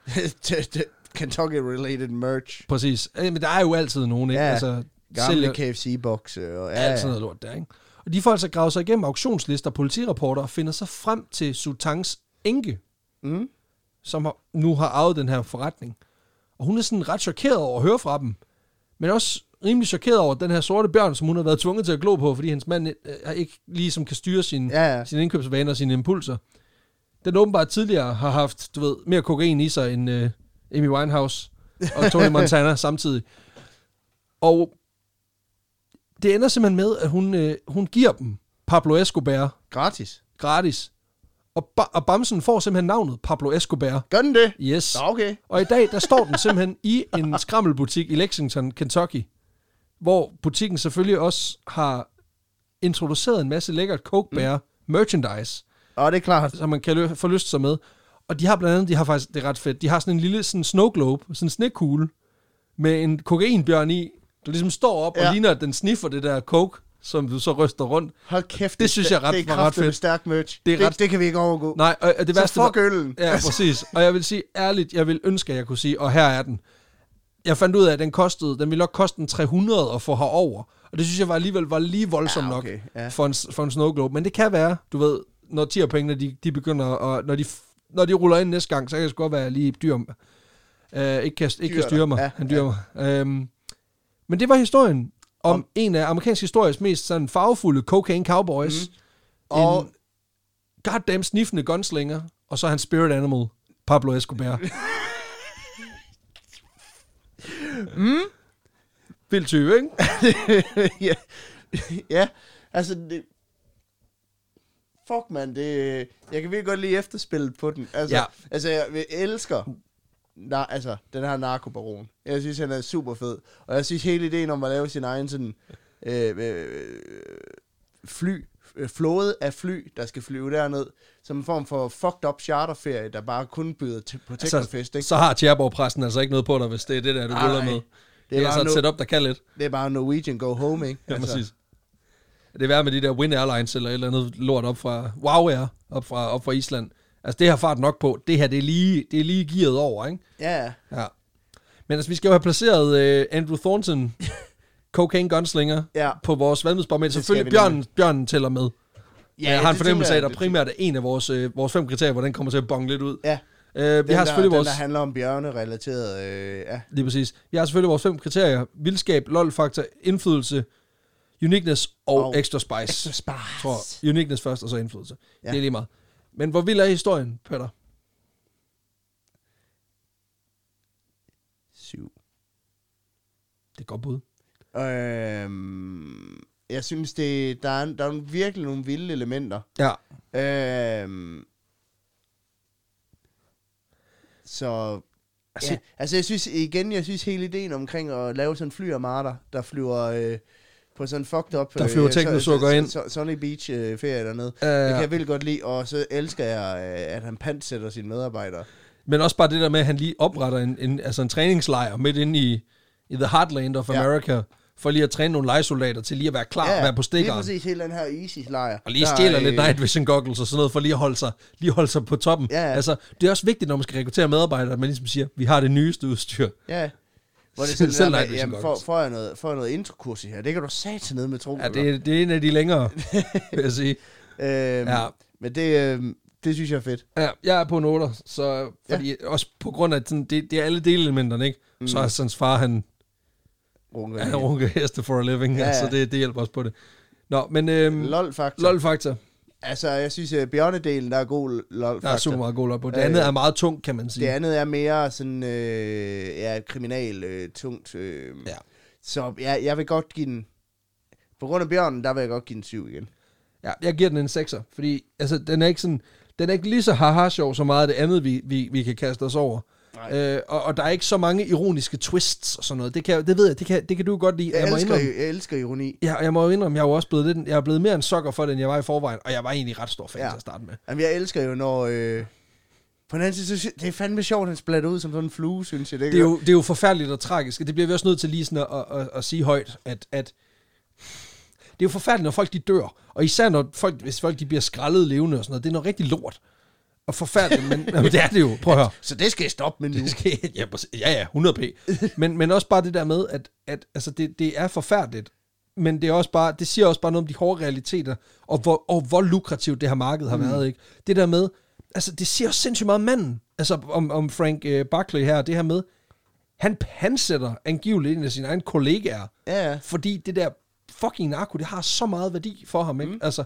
[laughs] Kentucky-related merch. Præcis. Men der er jo altid nogen, ikke? Ja. Altså, Gamle KFC-bokse. Og, ja, alt sådan noget lort der, ikke? Og de får altså gravet sig igennem auktionslister og politirapporter og finder så frem til Sutangs enke, Mm. Som har, nu har arvet den her forretning. Og hun er sådan ret chokeret over at høre fra dem, men også rimelig chokeret over den her sorte bjørn, som hun har været tvunget til at glo på, fordi hendes mand øh, ikke ligesom kan styre sin, Ja, ja. sine indkøbsvaner og sine impulser. Den åbenbart tidligere har haft, du ved, mere kokain i sig end uh, Amy Winehouse og Tony [laughs] Montana samtidig. Og det ender simpelthen med, at hun, øh, hun giver dem Pablo Escobar Gratis. gratis. Og, ba- og Bamsen får simpelthen navnet Pablo Escobar. Gør den det? Yes. Nå, okay. Og i dag, der står den simpelthen i en skrammelbutik i Lexington, Kentucky, hvor butikken selvfølgelig også har introduceret en masse lækkert Coke Bear mm. merchandise, Og det er klart. som man kan lø- få lyst sig med. Og de har blandt andet, de har faktisk, det er ret fedt, de har sådan en lille sådan snow globe, sådan en snekugle, med en kokainbjørn i, der ligesom står op ja. Ja. og ligner, at den sniffer det der coke, som du så ryster rundt. Hold kæft. Det synes jeg ret- det er ret fedt. stærk merch. Det er Det, ret- det, det kan vi ikke overgå. Nej, og og det så værste fuck øllen. Ja, præcis. Og jeg vil sige ærligt, jeg vil ønske, at jeg kunne sige, og her er den. Jeg fandt ud af, at den kostede, den ville nok koste en 300 at få herover. Og det synes jeg var alligevel var lige voldsomt Ja, nok okay, ja. for, en, for en snow globe. Men det kan være, du ved, når tierpengene, de, de begynder, og når de, når de ruller ind næste gang, så kan det godt være lige dyr, øh, ikke, kan, ikke kan Dyr styre dig. mig. Ja, Han dyrer mig. Øhm, men det var historien om, Om- en af amerikansk histories mest sådan farvefulde cocaine cowboys. Mm. Og En goddamn sniffende gunslinger, og så hans spirit animal, Pablo Escobar. [laughs] mm. Vild type, ikke? [laughs] ja, [laughs] ja, altså det... Fuck, man, det... Jeg kan virkelig godt lide efterspillet på den. Altså, Ja. altså jeg elsker na, altså, den her narkobaron. Jeg synes, han er super fed. Og jeg synes, hele ideen om at lave sin egen sådan... Øh, øh, fly, øh, flåde af fly, der skal flyve derned, som en form for fucked up charterferie, der bare kun byder til, på Teknofest, ikke? så har Tjerborg-præsten altså ikke noget på dig, hvis det er det der, du ruller med. Det er, bare altså et no- setup, der kan lidt. Det er bare Norwegian go home, ikke? [laughs] Ja, altså. præcis. Det er værd med de der Win Airlines eller et eller andet lort op fra Wow Air, op fra, op fra Island. Altså, det har fart nok på. Det her, det er lige, det er lige gearet over, ikke? Ja, ja. Ja. Men altså, vi skal jo have placeret uh, Andrew Thornton, [laughs] cocaine gunslinger, Ja. på vores skal Selvfølgelig, vi bjørnen, bjørnen tæller med. Ja, jeg har en fornemmelse af, at der primært er en af vores, øh, vores fem kriterier, hvor den kommer til at bonge lidt ud. Ja, Øh, vi den, har der, selvfølgelig den, vores... der handler om bjørne-relateret, øh, ja. Lige præcis. Vi har selvfølgelig vores fem kriterier. Vildskab, lol-faktor, indflydelse, uniqueness og, Og extra spice. Extra spice. Tror, uniqueness først, og så indflydelse. Ja. Det er lige meget. Men hvor vild er historien, Peter? Syv. Det er godt bud. Øhm, jeg synes, det, der, er, der er virkelig nogle vilde elementer. Ja. Øhm, så... Altså- Ja, altså jeg synes igen, jeg synes hele ideen omkring at lave sådan en flyarmater, der flyver øh, på sådan fucked up... Der flyver øh, teknosukker så- ind. Sunny Beach øh, ferie dernede. Uh, Det kan jeg virkelig godt lide, og så elsker jeg, øh, at han pantsætter sine medarbejdere. Men også bare det der med, at han lige opretter en, en, altså en træningslejr midt inde i, i the heartland of Ja. America, for lige at træne nogle lejesoldater til lige at være klar ja, at være på stikkeren. præcis hele den her Easy-lejr. Og lige stjæler øh, lidt night vision goggles og sådan noget, for lige at holde sig, lige holde sig på toppen. Ja, ja. Altså, det er også vigtigt, når man skal rekruttere medarbejdere, at man ligesom siger, vi har det nyeste udstyr. Ja. Hvor det Selv- selv vision jamen, får, får, jeg noget, får jeg noget introkurs i her? Det kan du sat ned med tro. Ja, det, er- det er en af de længere, [laughs] vil jeg sige. Øhm, Ja. Men det, øhm, det synes jeg er fedt. Ja, jeg er på en 8, så fordi, ja. også på grund af, sådan, det, det er alle delelementerne, ikke? Mm. Så er hans far, han, Runke. han runker heste for a living, ja, Ja, så det, det hjælper også på det. Nå, men øhm, LOL-faktor. LOL-faktor, Altså, jeg synes, at bjørnedelen, der er god LOL-faktor. der er super meget god lol på. Det Øh, andet er meget tungt, kan man sige. Det andet er mere sådan, øh, ja, kriminal, øh, tungt. Øh, Ja. Så ja, jeg vil godt give den, på grund af bjørnen, der vil jeg godt give den syv igen. Ja, jeg giver den en 6'er, fordi altså, den er ikke sådan, den er ikke lige så haha-sjov så meget af det andet, vi, vi, vi kan kaste os over. Øh, og, og der er ikke så mange ironiske twists og sådan noget. Det, kan, jeg- det ved jeg, det kan, det kan du godt lide. Jeg, må elsker, indrømme, jeg elsker ironi. Ja, og jeg må jo indrømme, jeg er jo også blevet, lidt, jeg er blevet mere en sokker for det, end jeg var i forvejen, og jeg var egentlig ret stor fan Ja. til at starte med. Jamen, jeg elsker jo, når... Øh, på den anden side, så det er fandme sjovt, at han splatter ud som sådan en flue, synes jeg. Det er, jo, det er jo forfærdeligt og tragisk, og det bliver vi også nødt til lige sådan at, at, at, at sige højt, at, at det er jo forfærdeligt, når folk de dør, og især når folk, hvis folk de bliver skrællet levende og sådan noget, det er noget rigtig lort. Og forfærdeligt, men [laughs] jamen, det er det jo, prøv at høre. Så det skal jeg stoppe med nu. Det skal, ja, ja, ja, 100 p. Men, men også bare det der med, at, at altså det, det er forfærdeligt, men det, er også bare, det siger også bare noget om de hårde realiteter, og hvor, og hvor lukrativt det her marked har mm. været. Ikke? Det der med, altså det siger også sindssygt meget om manden, altså om, om Frank uh, Buckley her, det her med, han pansætter angiveligt en af sine egne kollegaer, Ja, ja. fordi det der fucking narko, det har så meget værdi for ham. Ikke? Mm. Altså,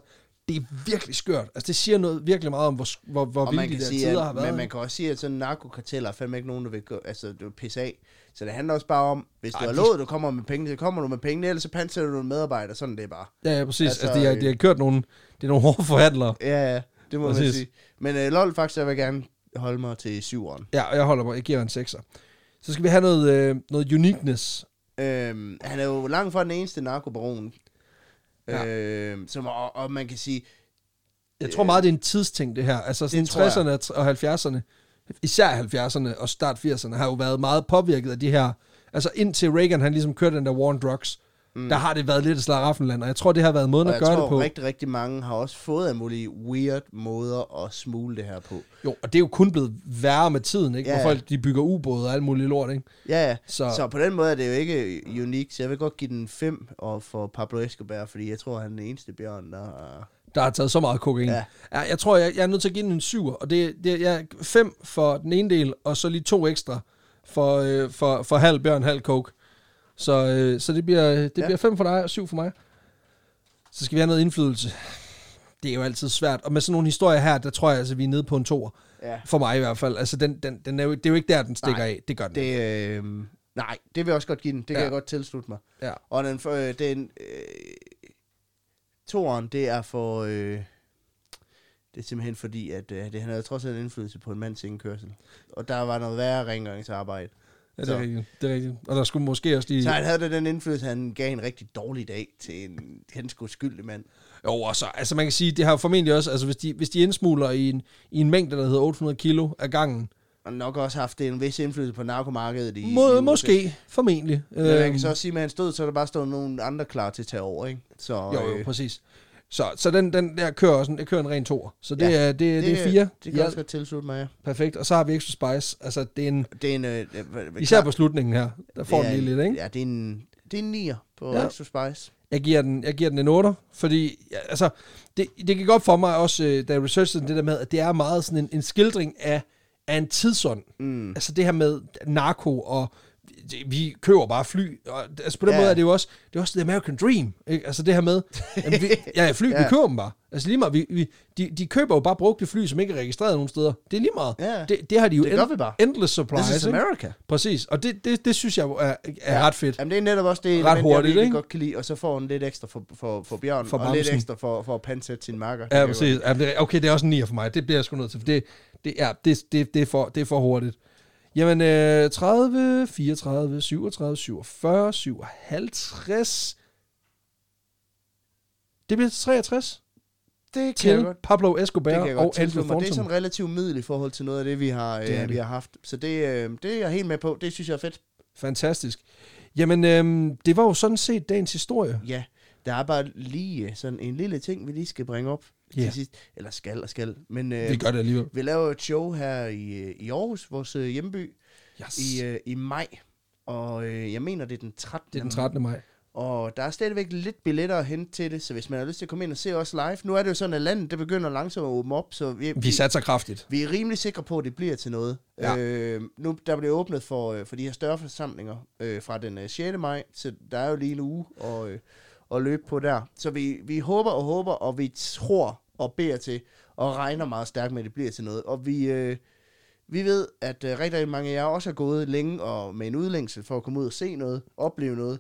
det er virkelig skørt. Altså, det siger noget virkelig meget om, hvor, hvor, hvor man kan de der sige, tider at, har været. men man kan også sige, at sådan narkokarteller er fandme ikke nogen, der vil gå, altså, du pisse af. Så det handler også bare om, hvis du Ej, har de- lovet, du kommer med penge, så kommer du med penge, ellers så pansætter du nogle medarbejdere, sådan det er bare. Ja, ja, præcis. Altså, Altså, de, har, de har kørt nogle, det er nogle hårde forhandlere. Ja, ja, det må man Præcis. sige. Men uh, lol, faktisk, jeg vil gerne holde mig til syveren. Ja, og jeg holder mig, jeg giver en 6'er. Så skal vi have noget, øh, noget uniqueness. Øhm, han er jo langt fra den eneste narkobaron. Ja. Øhm, som, og, og man kan sige, Jeg tror meget, det er en tidsting, det her. Altså sådan tror jeg. 60'erne og 70'erne, især 70'erne og start 80'erne, har jo været meget påvirket af de her... Altså indtil Reagan, han ligesom kørte den der war on drugs, mm. der har det været lidt et slaraffenland, og jeg tror, det har været måden og at jeg gøre tror, det på. rigtig, rigtig mange har også fået af mulige weird måder at smule det her på. Jo, og det er jo kun blevet værre med tiden, ikke? Ja, Hvor folk de bygger ubåde og alt muligt lort, ikke? Ja, ja. Så- Så. på den måde er det jo ikke unik, så jeg vil godt give den 5 og for Pablo Escobar, fordi jeg tror, han er den eneste bjørn, der har... der har taget så meget kokain. Ja. Ja. Jeg tror, jeg, jeg er nødt til at give den en syver, og det, det er jeg, fem for den ene del, og så lige to ekstra for, øh, for, for halv bjørn, halv coke. Så, øh, så det, bliver, det Ja. bliver fem for dig og syv for mig. Så skal vi have noget indflydelse. Det er jo altid svært. Og med sådan nogle historier her, der tror jeg, altså, vi er nede på en toer. Ja. For mig i hvert fald. Altså, den, den, den er jo, det er jo ikke der, den stikker Nej, af. Det gør den. Det, øh, nej, det vil jeg også godt give den. Det kan Ja. jeg godt tilslutte mig. Ja. Og den, øh, den øh, toren, det er for... Øh, det er simpelthen fordi, at øh, det, han havde trods alt indflydelse på en mands indkørsel. Og der var noget værre rengøringsarbejde. Ja, det Så. er rigtigt. Det er rigtigt. Og der skulle måske også lige... Så han havde da den indflydelse, han gav en rigtig dårlig dag til en ganske uskyldig mand. Jo, og så, altså man kan sige, det har formentlig også, altså hvis de, hvis de indsmugler i en, i en mængde, der hedder 800 kilo af gangen, og nok også haft en vis indflydelse på narkomarkedet i, Må, i måske, formentlig. Men man Øhm, kan så også sige, at med hans død, så er der bare stået nogle andre klar til at tage over, ikke? Så, Jo, jo, øh, præcis. Så, så den, den der kører også en, det kører en ren toer. Så det, Ja, er, det, det, det er fire. Det kan ja, også godt tilslutte mig, ja. perfekt. Og så har vi Extra Spice. Altså, det er en, Det er en... Øh, øh, især på slutningen her, der får den lige lidt, ikke? Ja, det er en, det er en nier på Ja. Extra Spice. Jeg giver den, jeg giver den en 8, fordi ja, altså, det, det gik op for mig også, øh, da jeg researchede det der med, at det er meget sådan en, en skildring af, af en tidsånd. Mm. Altså det her med narko og vi køber bare fly. Og, altså på den Ja. måde er det jo også, det er også the American dream. Ikke? Altså det her med, jamen, vi, [laughs] ja, fly, ja. vi køber dem bare. Altså lige meget, vi, vi, de, de køber jo bare brugte fly, som ikke er registreret nogen steder. Det er lige meget. Ja. Det, det har de jo Det gør vi bare. endless supplies. This is ikke? America. Præcis, og det, det, det synes jeg er, er ja. Ret fedt. Jamen, det er netop også det Ret element, hurtigt, jeg virkelig ikke? godt kan lide, og så får han lidt ekstra for, for, for Bjørn, For og lidt ekstra for, for at pansætte sin marker. Ja, præcis. Ja, det, er- okay, det er også en 9 for mig. Det bliver jeg sgu nødt til, for det, det, ja, det, det, det, er, for, det er for hurtigt. Jamen, øh, 30, 34, 37, 47, 57. Det bliver til 63 Det kan til godt. Pablo Det Escobar kan jeg og Andrew mig. Det er Thornton. sådan relativt middel i forhold til noget af det, vi har, Det øh, det. vi har haft. Så det, øh, det er jeg helt med på. Det synes jeg er fedt. Fantastisk. Jamen, øh, det var jo sådan set dagens historie. Ja, der er bare lige øh, sådan en lille ting, vi lige skal bringe op Ja. til sidst. Eller skal og skal. Men øh, Vi gør det alligevel. vi laver et show her i, øh, i Aarhus, vores øh, hjemby, Yes. i, øh, i maj. Og øh, jeg mener, det er den 13. Det er den 13. maj. Og der er stadigvæk lidt billetter at hente til det, så hvis man har lyst til at komme ind og se os live. Nu er det jo sådan, at landet det begynder langsomt at åbne op, så vi, Vi satser kraftigt. vi er rimelig sikre på, at det bliver til noget. Ja. Øh, nu der bliver åbnet for, øh, for de her større forsamlinger øh, fra den øh, 6. maj, så der er jo lige en uge at, øh, at løbe på der. Så vi, vi håber og håber, og vi tror og beder til, og regner meget stærkt med, at det bliver til noget. Og vi, øh, vi ved, at øh, rigtig mange af jer også har gået længe og med en udlængsel for at komme ud og se noget, opleve noget.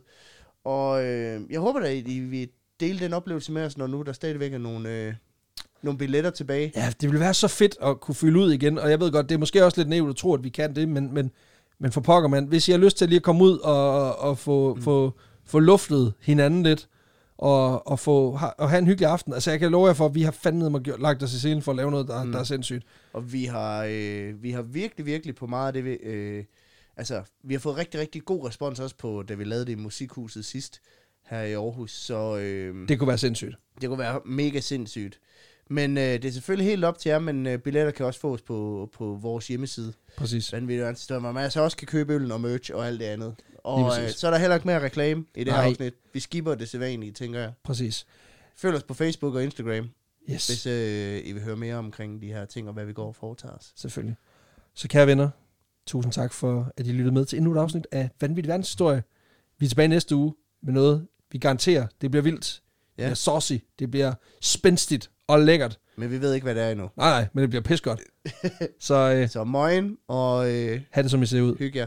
Og øh, jeg håber da, at I vil dele den oplevelse med os, når nu der stadigvæk er nogle, øh, nogle billetter tilbage. Ja, det ville være så fedt at kunne fylde ud igen, og jeg ved godt, det er måske også lidt naivt at tro, at vi kan det, men, men, men for pokker, man, hvis I har lyst til lige at komme ud og, og få, mm. få, få luftet hinanden lidt, og, og, få, og have en hyggelig aften. Altså, jeg kan love jer for, at vi har fandme gjort, lagt os i scenen for at lave noget, der, mm. der er sindssygt. Og vi har, øh, vi har virkelig, virkelig på meget af det, vi, øh, altså, vi har fået rigtig, rigtig god respons også på, da vi lavede det i Musikhuset sidst her i Aarhus, så øh, det, kunne være sindssygt. det kunne være mega sindssygt. Men øh, det er selvfølgelig helt op til jer, men øh, billetter kan også fås på, på vores hjemmeside. Præcis. Vanvittigt Ernst, hvor man altså også kan købe øllen og merch og alt det andet. Og øh, så er der heller ikke mere reklame i det Nej. her afsnit. Vi skipper det sædvanlige, tænker jeg. Præcis. Følg os på Facebook og Instagram, Yes, hvis øh, I vil høre mere omkring de her ting og hvad vi går og foretager os. selvfølgelig. Så kære venner, tusind tak for, at I lyttede med til endnu et afsnit af Vanvittig Verdenshistorie. Vi er tilbage næste uge med noget, vi garanterer, det bliver vildt. Det Ja. bliver saucy, det bliver spændstigt og lækkert. Men vi ved ikke, hvad det er endnu. Nej, nej, men det bliver pis godt. [laughs] Så øh, Så morgen og øh, have det, som I ser ud. hygge jer.